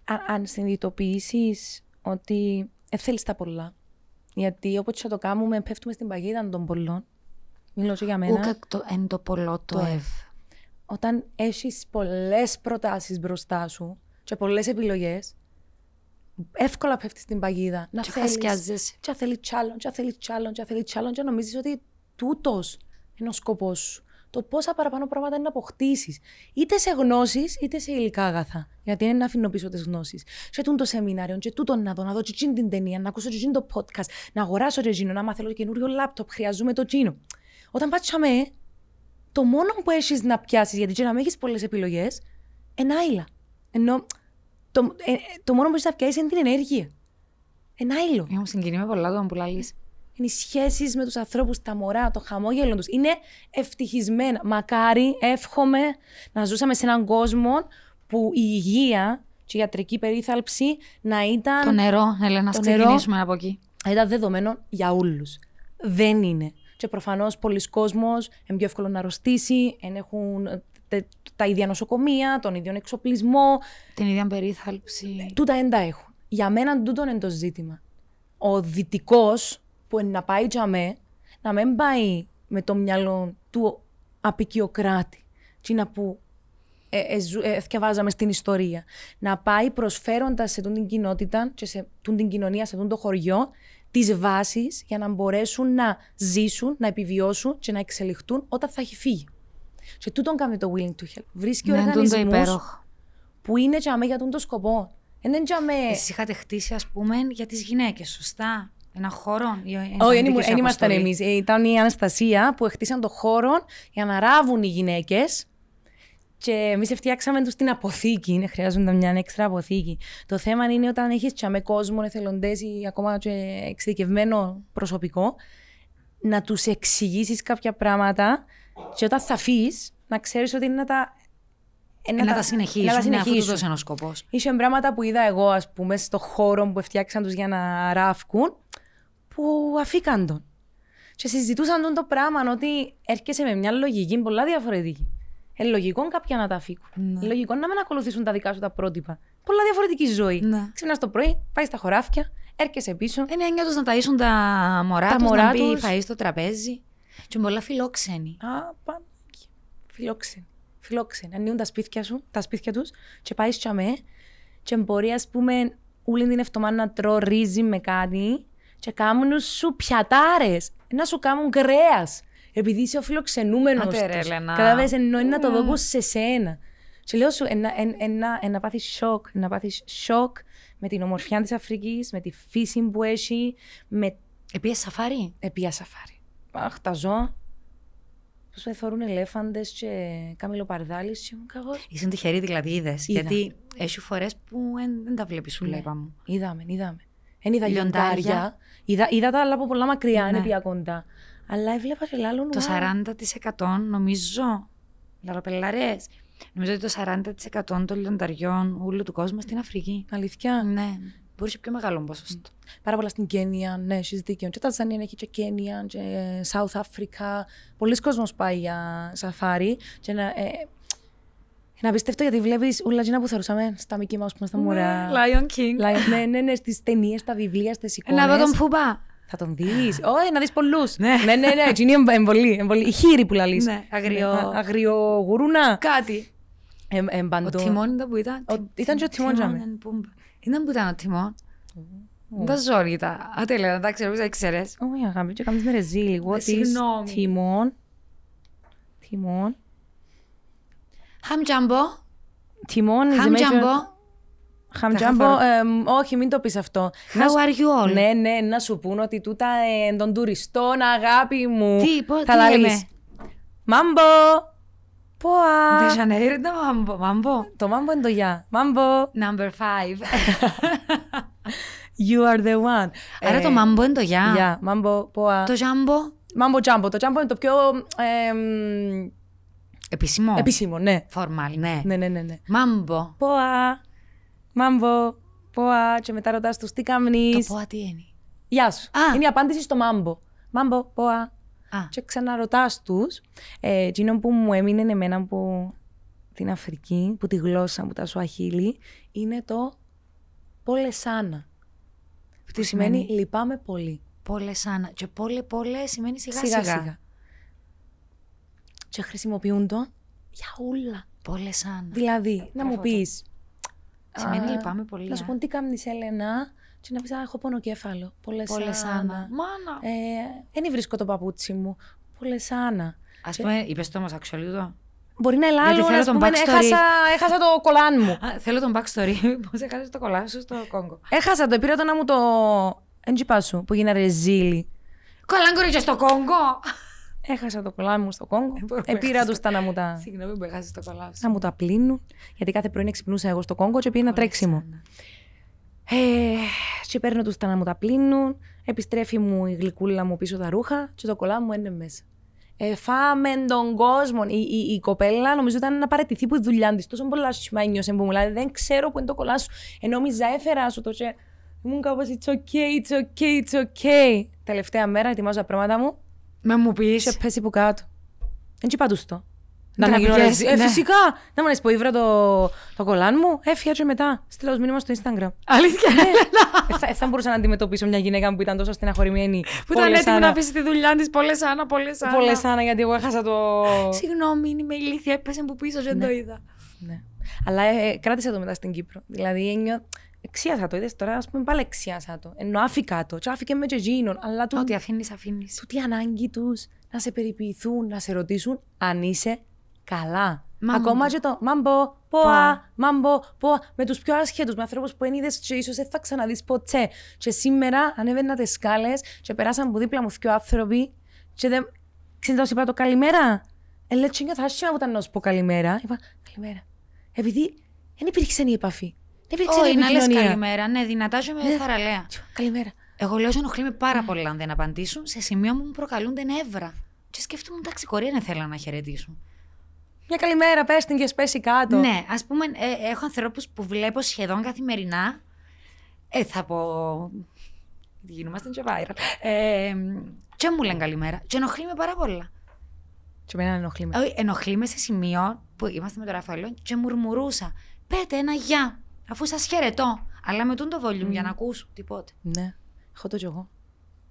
Α- αν συνειδητοποιήσεις ότι δεν θέλει τα πολλά. Γιατί όποτε θα το κάνουμε, πέφτουμε στην παγίδα των πολλών. Μιλώ και για μένα. Ούκα το εν το πολλό το Το ευ. όταν έχεις πολλές προτάσεις μπροστά σου και πολλές επιλογές, εύκολα πέφτεις στην παγίδα. Να Και θέλεις, χασκιάζεσαι. και θέλεις τσάλλον, και θέλεις τσάλλον, και θέλεις τσάλλον και νομίζεις ότι τούτος είναι ο σκοπός σου. Το πόσα παραπάνω πράγματα είναι να αποκτήσεις. Είτε σε γνώσεις, είτε σε υλικά αγαθά. Γιατί είναι να αφήνω πίσω τις γνώσεις. Και τούτο σεμινάριο, και τούτο να δω, να δω και εκείνη την ταινία, να ακούσω και εκείνο το podcast, να αγοράσω και εκείνο, να μάθω καινούριο λάπτοπ, χρειαζούμε το εκείνο. Όταν πάτσαμε, το μόνο που έχεις να πιάσεις, γιατί και να μην έχεις πολλές επιλογές, είναι άειλα. Ενώ το, ε, ε, το μόνο που έχεις να πιάσεις είναι την ενέργεια. Ένα άειλο. Έχω συγκινεί με πολλά το που λαλείς. Είναι οι σχέσεις με τους ανθρώπους, τα μωρά, το χαμόγελο τους. Είναι ευτυχισμένα. Μακάρι, εύχομαι να ζούσαμε σε έναν κόσμο που η υγεία και η ιατρική περίθαλψη να ήταν, Το νερό, Έλενα, να Το ξεκινήσουμε από εκεί. να ήταν δεδομένο για όλους. Δεν είναι. Και προφανώς πολλοί κόσμος είναι πιο εύκολο να αρρωστήσει, εν έχουν ε, τε- τα ίδια νοσοκομεία, τον ίδιο εξοπλισμό. Την ίδια περίθαλψη. Τούτα δεν τα έχουν. Για μένα τούτο είναι το ζήτημα. Ο δυτικός που είναι να πάει για με, να μην πάει με το μυαλό του απεικιοκράτη. Τι να που ε, ε, ζου- ε, εθιαβάζαμε στην ιστορία. Να πάει προσφέροντας σε τούν την κοινότητα και σε τούν την κοινωνία, σε τούν το χωριό, τις βάσεις για να μπορέσουν να ζήσουν, να επιβιώσουν και να εξελιχθούν όταν θα έχει φύγει. Και τούτον κάνει το willing to help. Βρίσκει Ναι, τούτο οργανισμούς υπέροχο. που είναι για για τον το σκοπό. Δεν είναι για με... Εσείς είχατε χτίσει, ας πούμε, για τις γυναίκες, σωστά; Ένα χώρο. ή- Όχι, ήταν δεν δική σου ήμασταν αποστολή; εμείς. Ήταν η Αναστασία που χτίσαν το χώρο για να ράβουν οι γυναίκες. Και εμείς φτιάξαμε τους την αποθήκη. Είναι, χρειάζονταν μια έξτρα αποθήκη. Το θέμα είναι όταν έχεις τσαμέ κόσμο, εθελοντές ή ακόμα και εξειδικευμένο προσωπικό, να τους εξηγήσεις κάποια πράγματα και όταν θα φύγει, να ξέρεις ότι είναι να τα. Ε, να τα συνεχίσουν. να τα Ναι, αυτό συνεχίσουν. τούτος είναι ο σκοπός. Είχε πράγματα που είδα εγώ, ας πούμε, στο χώρο που φτιάξαν τους για να ράφκουν, που αφήκαν τον. Και συζητούσαν τον το πράγμα ότι έρχεσαι με μια λογική πολλά διαφορετική. Ε, λογικό κάποια να τα αφήκουν. Ναι. Ε, λογικό να μην ακολουθήσουν τα δικά σου τα πρότυπα. Πολλά διαφορετική ζωή. Ναι. Ξυπνάς το πρωί, πάει στα χωράφια, έρχεσαι πίσω. Είναι έννοια τους να ταΐσουν τα μωρά Τα τους, μωρά να μπει τους. φαΐς στο τραπέζι. Και πολλά φιλόξενοι. Α, πάμε. Φιλόξενοι. Φιλόξενοι. Ανοίγουν τα σπίτια σου, τα σπίτια τους και πάεις τσαμέ και μπορεί, ας πούμε, όλη την εβδομάδα να τρώω ρύζι με κάτι και κάνουν σου πιατάρες. Να σου κάνουν κρέας. Επειδή είσαι ο φιλοξενούμενος Άντε ρε, τους. Ελένα. Κατάλαβες, ενώ είναι να το δω σε σένα. Και λέω σου, ένα, ένα, ένα, ένα πάθεις σοκ, να πάθεις σοκ με την ομορφιά της Αφρικής, με τη φύση που έχει, με Επίσης σαφάρι. Επία σαφάρι. Αχ, τα ζώα. Πώς με θωρούν ελέφαντες και καμιλοπαρδάλεις και μου καγός. Είσαι τυχερή δηλαδή, είδες. Είδα. Γιατί έχει φορές που εν- δεν τα βλέπεις σου Ναι. λέει μου. Είδαμε, είδαμε. Εν είδα Λιοντάρια. λιοντάρια. Είδα, είδα τα άλλα από πολλά μακριά, Ναι. είναι πια κοντά. Αλλά έβλεπα και λάλλον Το wow. 40% νομίζω, λαροπελαρές, νομίζω ότι το 40% των λιονταριών όλου του κόσμου στην Αφρική. Αλήθεια; Ναι, μπορείς σε πιο μεγάλο ποσοστό. Πάρα πολλά στην Κένια, ναι, έχεις δίκιο. Και Τανζανία έχει και Κένια και South Africa. Πολλοί κόσμος πάει για σαφάρι. Και να, ε, είναι απίστευτο γιατί βλέπεις όλα εκείνα που θεωρούσαμε στα Mickey Mouse που είμαστε μωρά. Lion King. Like, ναι, ναι, ναι, στις ταινίες, στα βιβλία, στις εικόνες. Να δω τον Φουμπά. Θα τον δεις. Όχι, να δεις πολλούς. Ναι. ναι, ναι, ναι. Εκείνη είναι εμπολή. εμπολή. Η χείρη που λαλείς. Ναι, αγριο- Α- Αγριογουρούνα. Κάτι. Ε, ε, Ο μπαντό. Τιμόν ήταν που ήταν. Ο- ήταν και ο Τιμόν, τζάμε. and Πούμπα. Ήταν που ήταν ο Τιμόν. Τα ζόρια. Ατέλεια, εντάξει, νομίζω δεν ξέρεις. Όχι, αγάπη, και κάνεις με ρεζί λίγο. Ε, της συγγνώμη. Τιμόν. Τιμόν. Χαμ τζάμπο. Τιμόν. is a Χαμ major- τζάμπο. Χαμ Τα τζάμπο. χαφορ- εμ, Όχι, μην το πεις αυτό. Να How σου- are you all? Ναι, ναι, να σου πούν ότι τούτα ε, των τουριστών, αγάπη μου. Τι, πώς, Θα τι λαλείς. λέμε; Μάμπο. Ποα. De Janeiro ήταν μάμπο. Μάμπο. Το μάμπο είναι το γεια. Μάμπο. Number five. You are the one. Άρα Ε, το μάμπο είναι το γεια. Γεια. Μάμπο. Ποα. Το τζάμπο. Μάμπο τζάμπο. Το τζάμπο είναι το πιο εμ, Επίσημο; επίσημο, ναι. Φορμάλ, ναι. Ναι, ναι, ναι. ναι. Μάμπο. Ποα. Μάμπο. Ποα. Και μετά ρωτάς τους τι Το κάνεις. πω τι είναι; Γεια σου. Α. Είναι η απάντηση στο μάμπο. Μάμπο. Ποα. Α, Και ξαναρωτάς τους. Ε, εκείνο που μου έμεινε εμένα από την Αφρική, που τη γλώσσα μου, τα σουαχίλι, είναι το πόλεσάνα. τι Που σημαίνει σημαίνει; λυπάμαι πολύ. Πόλε σαν. Και πόλε πόλε σημαίνει σιγά Σιγά σιγά. σιγά. Και χρησιμοποιούν το Για όλα. Πόλε Άννα. Δηλαδή, να μου Μπράβο, πεις. Σημαίνει λυπάμαι πολύ. Να σου ε. πω τι κάνεις, Έλενα, και να πεις Α, έχω πονοκέφαλο. Πολλές Πόλε Άννα. Άννα. Μάνα. Ε, δεν βρίσκω το παπούτσι μου. Πολλές Άννα. Α πούμε, είπες το όμως actually το. Μπορεί να Γιατί ελάλω, θέλω ας τον πούμε, backstory. έχασα, έχασα το κολάν μου. Α, θέλω τον backstory. Πώς έχασες το κολλά σου στο Κόγκο; έχασα το, πήρα το να μου το... Εντζιπά σου, που γίνα ρεζίλι. Κολλάν κορίτσια στο Κόγκο. Έχασα το κολάν μου στο Κόγκο. μπορώ να Επήρα έχασα τους τα να μου τα, Συγγνώμη που έχασες το κολλά σου. να μου τα πλύνουν. Γιατί κάθε πρωί ξυπνούσα εγώ στο Κόγκο και πήγαινα τρέξιμο. Ε, και παίρνω τους τα να μου τα πλύνουν. Επιστρέφει μου η γλυκούλα μου πίσω τα ρούχα και το κολλά μου είναι μέσα. Ε, φάμε τον κόσμο. Η, η, η κοπέλα νομίζω ήταν να παραιτηθεί που η δουλειά της. Τόσο πολλά σχήμα ένιωσε που μου λέει Δεν ξέρω που είναι το κολλά σου. Ε, νόμιζα έφερα σου το και ήμουν κάπως It's okay, it's okay, it's okay. Τελευταία μέρα ετοιμάζω τα πράγματα μου Με μου πεις. και πέσει που κάτω. Δεν τσιπά τους το. Να Να μην πηγαίνεις, γνωρίζει. Ε, ναι. φυσικά. Να μου λες που ήβρα το, το κολλάν μου, έφυγα και μετά. Στείλω ως μήνυμα στο Instagram. Αλήθεια. Ε, θα, ε, θα μπορούσα να αντιμετωπίσω μια γυναίκα που ήταν τόσο στεναχωρημένη. Που ήταν έτοιμη να αφήσει τη δουλειά της. Πολλές Άννα, πολλές Άννα. Πολλές Άννα, γιατί εγώ έχασα το. Συγγνώμη, είναι με ηλίθεια. Έπεσε που πίσω, δεν το είδα. ναι. Αλλά ε, ε, κράτησα το μετά στην Κύπρο. Δηλαδή ένιω... Εξίασα το, είδες τώρα, ας πούμε πάλι εξίασα το. Ενώ άφηκα το, και άφηκε με και εκείνον. Αλλά του, Ό,τι αφήνεις, αφήνεις. τούτη ανάγκη τους να σε περιποιηθούν, να σε ρωτήσουν αν είσαι καλά. Μάμπο. Ακόμα και το μάμπο, ποα, μάμπο, ποα, με τους πιο άσχετους, με ανθρώπους που δεν είδες και ίσως δεν θα ξαναδείς ποτέ. Και σήμερα ανέβαινα τις σκάλες και περάσαν από δίπλα μου δύο άνθρωποι και δεν... Ξέρετε, τους είπα το καλημέρα. Ε, λέει, και νιώθω άσχημα που ήταν να σου πω καλημέρα. Είπα, καλημέρα. Επειδή δεν υπήρξε η επαφή. Δεν υπήρξε η Όχι, να λε επικοινωνία. καλημέρα. Ναι, δυνατά και με θαραλέα. Και είπα, Καλημέρα. Εγώ λέω ότι ενοχλεί πάρα πολύ αν δεν απαντήσουν σε σημείο που μου προκαλούνται νεύρα. Και σκέφτομαι, εντάξει, κορία δεν θέλω να χαιρετήσουν. Μια καλημέρα, πες την και σπέσει κάτω. Ναι, ας πούμε, ε, έχω ανθρώπους που βλέπω σχεδόν καθημερινά. Ε, θα πω. Γινόμαστε και viral. Ε, και μου λένε καλημέρα. Και ενοχλεί με πάρα πολλά. Και εμένα ενοχλεί με. Όχι, ενοχλεί με σε σημείο που είμαστε με τον Ραφαέλο και μουρμουρούσα. Πέτε ένα γεια, αφού σας χαιρετώ. Αλλά με τούν το volume για να ακούσουν τίποτε. Ναι, έχω το κι εγώ.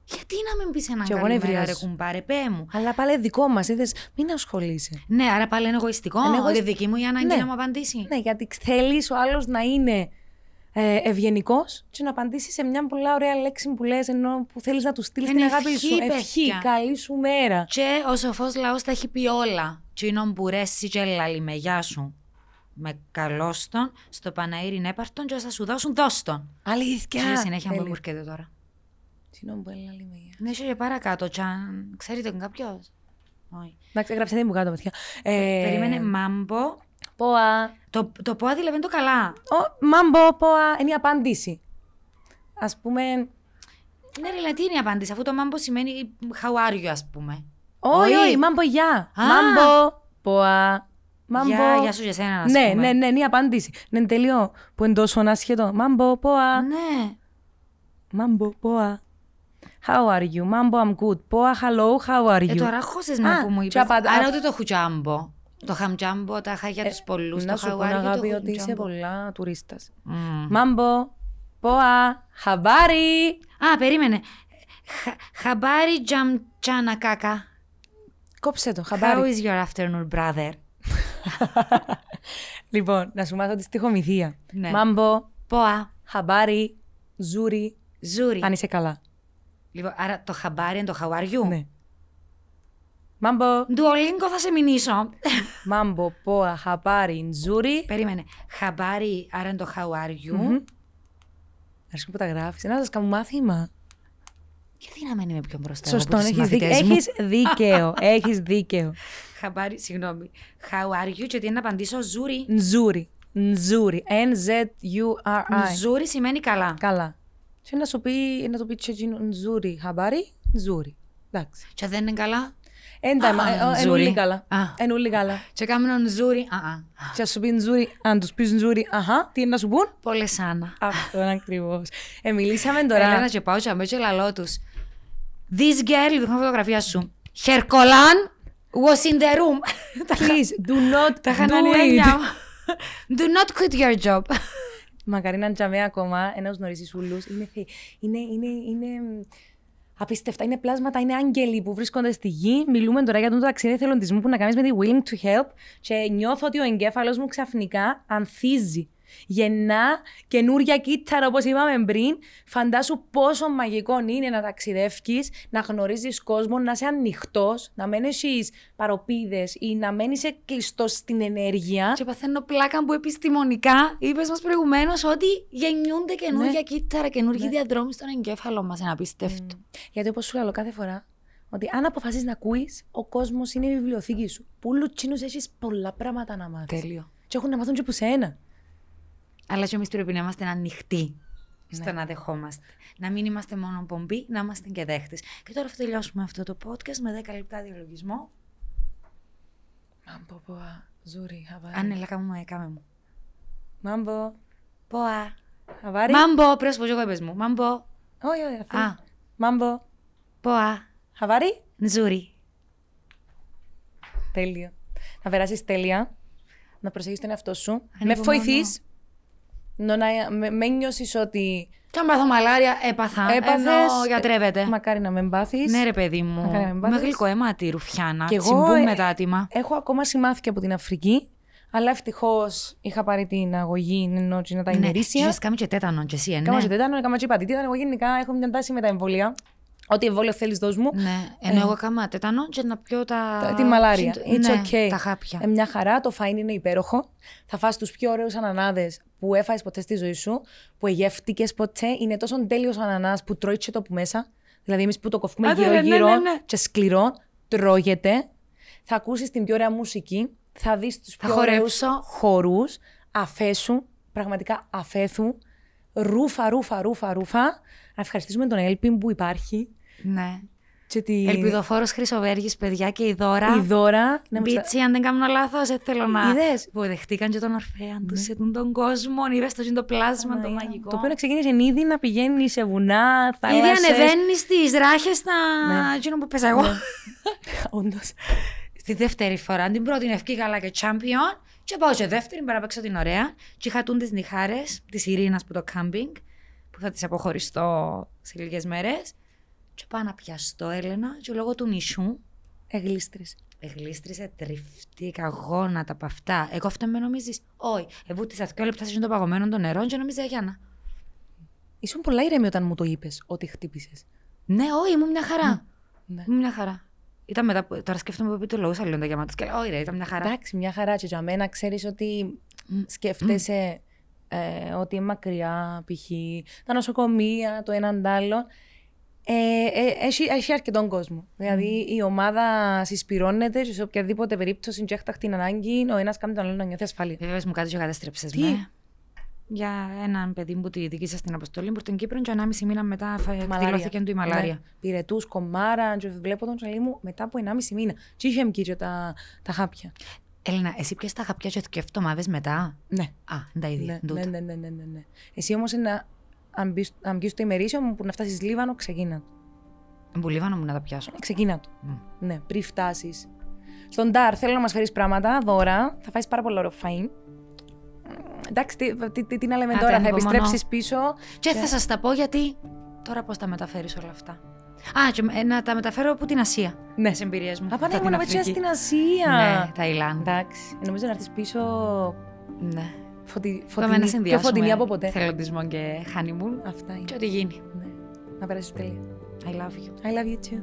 Γιατί να μην πεις ένα Κι εγώ καλημέρα, ρε νευριάζω. κουμπάρε, πέ μου. Αλλά πάλι δικό μας, είδες, μην ασχολείσαι. Ναι, άρα πάλι είναι εγωιστικό. Είναι Ότι εγωισ- δική μου η ανάγκη Ναι. να μου απαντήσει. Ναι, γιατί θέλεις ο άλλος να είναι ε, ευγενικός και να απαντήσει σε μια πολλά ωραία λέξη που λες, ενώ που θέλεις να του στείλεις την Είναι αγάπη ευχή, σου. Ευχή, παιδιά. καλή σου μέρα. Και ο σοφός λαός τα έχει πει όλα. Τσίνον που ρέσει και λαλή με γεια σου. Με καλώστον, στο Παναήρι έπαρτον και θα σου δώσουν δώστον. Αλήθεια. Και συνέχεια μου Τέλεια. έρχεται τώρα. Συγγνώμη που έλεγα λίγο. για- Ναι, και παρακάτω, τσάν. Ξέρετε κάποιος. Όχι. Εντάξει, έγραψε δεν μου κάτω, παιδιά. Ε, Περίμενε μάμπο. Ποα. Το, το πω δηλαδή δεν το καλά. Ο, μάμπο, ποα. Είναι η απάντηση. Α πούμε. Ναι, ρε, αλλά τι είναι η απάντηση, αφού το μάμπο σημαίνει how are you, ας πούμε. Όχι, Όχι. όχι, μάμπο, γεια. Α. Μάμπο, ποα. Μάμπο. Γεια, γεια σου για σένα, ας Ναι, πούμε. ναι, ναι, είναι η απάντηση. Ναι, τελειώ. Που είναι τόσο άσχετο. Μάμπο, ποα. Ναι. Μάμπο, ποα. How are you? Mambo, I'm good. Ποα, hello, how are you? Ε, τώρα χώσες με Α, που μου και είπες. απαντά- Άρα ούτε το χουτζάμπο. Το χαμτζάμπο, τα είχα για τους πολλούς. Ε, Να το σου πω, χαουάρι και το αγάπη, ότι είσαι χουτζάμπο. πολλά τουρίστας. Μμμ. Μάμπο, ποα, χαμπάρι. Α, περίμενε. Χα- Χαμπάρι τζαμτσάνα κάκα. Κόψε το, How χαμπάρι. is your afternoon, brother? Λοιπόν, να σου μάθω τη στοιχομηθεία. Ναι. Μάμπο, Ποα. χαμπάρι, nzuri, Nzuri. αν είσαι καλά. Λοιπόν, άρα το χαμπάρι είναι το χαουαριού. Ναι. Mambo, Duolingo θα σε μηνύσω. mambo, poa, habari, nzuri. Περίμενε. Χαμπάρι, άρα είναι το χαουαριού. Μμμ. Αρέσκει που τα γράφεις. Ένα σας κάνω μάθημα. Γιατί να μένει με πιο μπροστά Σωστό, από τους έχεις δίκιο. μαθητές μου. Έχεις δίκαιο. Έχεις δίκαιο. Habari, συγγνώμη. How are you; Και τι είναι να απαντήσω nzuri. Nzuri. Nzuri. N-Z-U-R-I. Nzuri σημαίνει καλά. Καλά. Και να σου πει, να του πει και εκείνο νζούρι. Χαμπάρι, νζούρι. Εντάξει. Και δεν είναι καλά. Έντα, Α, εν νζούρι. ούλοι καλά. Α. Εν ούλοι καλά. Και κάνουν ζούρι. Α, α. Και να σου πεις νζούρι, αν τους πεις νζούρι, αχα, τι είναι να σου πούν. Πολλές Άννα. Αυτό είναι ακριβώς. Ε, μιλήσαμε Έλα να τώρα. και πάω και αμέσως και λαλώ τους. This girl, δείχνω φωτογραφία σου. Her colon was in the room. Please, do not Τα do χανανιένια. it. Do not quit your job. Μακάρι να τζαμέ ακόμα, ένας γνωρίζεις ούλους. Είναι, θε- είναι, είναι, είναι, Απίστευτα. Είναι πλάσματα, είναι άγγελοι που βρίσκονται στη γη. Μιλούμε τώρα για τον ταξίδι εθελοντισμού που να κάνεις με τη Willing to Help. Και νιώθω ότι ο εγκέφαλος μου ξαφνικά ανθίζει. Γεννά καινούρια κύτταρα, όπως είπαμε πριν. Φαντάσου πόσο μαγικό είναι να ταξιδεύει, να γνωρίζεις κόσμο, να είσαι ανοιχτός, να μένεις παροπίδες ή να μένεις κλειστός στην ενέργεια. Και παθαίνω πλάκα που επιστημονικά είπες μας προηγουμένως ότι γεννιούνται καινούργια ναι. κύτταρα, καινούργιοι ναι. διαδρόμοι στον εγκέφαλο μας. Ένα απίστευτο. Mm. Γιατί όπως σου λέω κάθε φορά, ότι αν αποφασίσεις να ακούεις, ο κόσμος είναι η βιβλιοθήκη σου. Που λουτσίνους έχεις πολλά πράγματα να μάθεις. Τέλειο. Και έχουν να μάθουν και που σένα. Αλλά και εμείς πρέπει να είμαστε ανοιχτοί ναι. στο να δεχόμαστε. Να μην είμαστε μόνο πομπή, να είμαστε και δέχτες. Και τώρα θα τελειώσουμε αυτό το podcast με 10 λεπτά διαλογισμό. Μάμπο, ποα, ζούρι, χαβάρι. Αν έλα, κάμε μου, κάμε μου. Μάμπο. Ποα. Χαβάρι. Μάμπο, πρέπει να σου πω εγώ μου. Μάμπο. Όχι, όχι, αυτό. Α. Mambo. Poa. Habari. Nzuri. Τέλειο. Να περάσεις τέλεια. Να προσέχεις τον εαυτό σου. Με βοηθεί να με νιώσεις ότι. Και αν πάθω μαλάρια, έπαθα. Έπαθες, ενώ γιατρεύεται. Μακάρι να μεν πάθει. Ναι, ρε παιδί μου. Με γλυκό αίμα τη ρουφιάνα. Και εγώ μετά άτιμα. Έχω ακόμα σημάδια από την Αφρική. Αλλά ευτυχώς είχα πάρει την αγωγή ενώ να τα ημερήσια. Ναι, κάνει και τέτανο, και εσύ, ε, ναι. Κάμε και τέτανο, έκανα και ηπατίτη. Εγώ γενικά έχω μια τάση με τα εμβόλια. Ό,τι εμβόλιο θέλεις, δώσ' μου. Ναι, ενώ ε, εγώ έκανα τέτανο και να πιω τα. Τη μαλάρια. It's ναι, okay. Τα χάπια. Ε, μια χαρά, το φάιν είναι υπέροχο. Θα φας τους πιο ωραίους ανανάδες που έφαγες ποτέ στη ζωή σου, που εγεύτηκες ποτέ. Είναι τόσο τέλειος ανανάς που τρώει το που μέσα. Δηλαδή, εμείς που το κοφούμε γύρω-γύρω ναι, ναι, ναι, και σκληρό, τρώγεται. Θα ακούσεις την πιο ωραία μουσική. Θα δεις τους πιο ωραίους χορούς. Αφέσου, πραγματικά αφέθου. Ρούφα, ρούφα, ρούφα, ρούφα. Να ευχαριστήσουμε τον Έλπιν που υπάρχει. Ναι. Και τη... Ελπιδοφόρος Χρυσοβέργης, παιδιά και η Δώρα. Η Δώρα. Ναι, Μπίτσι, αν δεν κάνω λάθος, δεν θέλω να. Είδες; Που δεχτήκαν και τον Ορφέα τους, σε τον κόσμο. Είδες το το πλάσμα, το μαγικό. Το οποίο ξεκίνησε ήδη να πηγαίνει σε βουνά, θάλασσες. Ήδη ανεβαίνει στις ράχες στα. Ναι. Εκείνο που πέσα εγώ. Ναι. Όντως. Στη δεύτερη φορά, την πρώτη ευκή καλά και champion. Και πάω σε δεύτερη, para να παίξω την ωραία. Και είχα τι νυχάρες της Ειρήνας που το κάμπινγκ, που θα τις αποχωριστώ σε λίγες μέρες. Και πάω να πιαστώ, Έλενα, και λόγω του νησού. Εγλίστρησε. Εγλίστρησε, τριφτήκα γόνατα από αυτά. Εγώ αυτό με νομίζεις; Όχι. Εβούτησα δύο λεπτά σε το παγωμένο των νερών και νομίζα Γιάννα. Ήσουν πολλά ήρεμη όταν μου το είπες ότι χτύπησες. Ναι, όχι, ήμουν μια χαρά. Ναι. Ήμουν μια χαρά. Ήταν μετά που, τώρα σκέφτομαι που πει το λόγο λίγο τα γεμάτο. Και λέω, Όχι, ρε, ήταν μια χαρά. Εντάξει, μια χαρά. Και για μένα ξέρεις ότι mm. σκέφτεσαι mm. ε, ότι είναι μακριά, π.χ. τα νοσοκομεία, το έναν άλλο ε, ε, έχει, έχει αρκετόν κόσμο. Δηλαδή η ομάδα συσπηρώνεται και σε οποιαδήποτε περίπτωση και έχτα την ανάγκη, ο ένας κάνει τον άλλο να νιώθει ασφαλή. Βέβαια, μου κάτι και κατέστρεψες με. Για έναν παιδί που τη δική σας την αποστολή που στην Κύπρο, και 1,5 μήνα μετά εκδηλώθηκε του η μαλάρια. Ναι. Πυρετού, κομμάρα, και βλέπω τον τσαλί μου μετά από 1,5 μήνα. Τι είχε και τα, τα χάπια; Έλληνα, εσύ πιες τα χαπιά και δύο εβδομάδε μετά; Ναι. Α, τα ίδια. Ναι, ναι, ναι, ναι, ναι, ναι. Εσύ όμως αν μπει, αν μπει στο ημερήσιο μου που να φτάσεις Λίβανο, ξεκίνα το. Που Λίβανο μου να τα πιάσω. Ξεκίνα το. Mm. Ναι, πριν φτάσεις. Στον Ντάρ θέλω να μας φέρεις πράγματα, δώρα. Θα φάεις πάρα πολύ ωραίο φαΐν. Εντάξει, τι, τι, τι, τι να λέμε Α, τώρα, θα επιστρέψεις πίσω. Και, και... θα σας τα πω γιατί. Τώρα πώς τα μεταφέρεις όλα αυτά. Α, και ε, να τα μεταφέρω από την Ασία. Ναι. Τις εμπειρίες μου. Α, πάνε να στην Ασία. Ναι, Ταϊλάνδη. Εντάξει. Νομίζω να έρθεις πίσω. Ναι. Φωτι... Φωτεινή, πιο φωτεινή από ποτέ. Θελοντισμό και honeymoon. Αυτά είναι. Και ό,τι γίνει. Ναι. Να περάσει τέλεια. I love you. I love you too.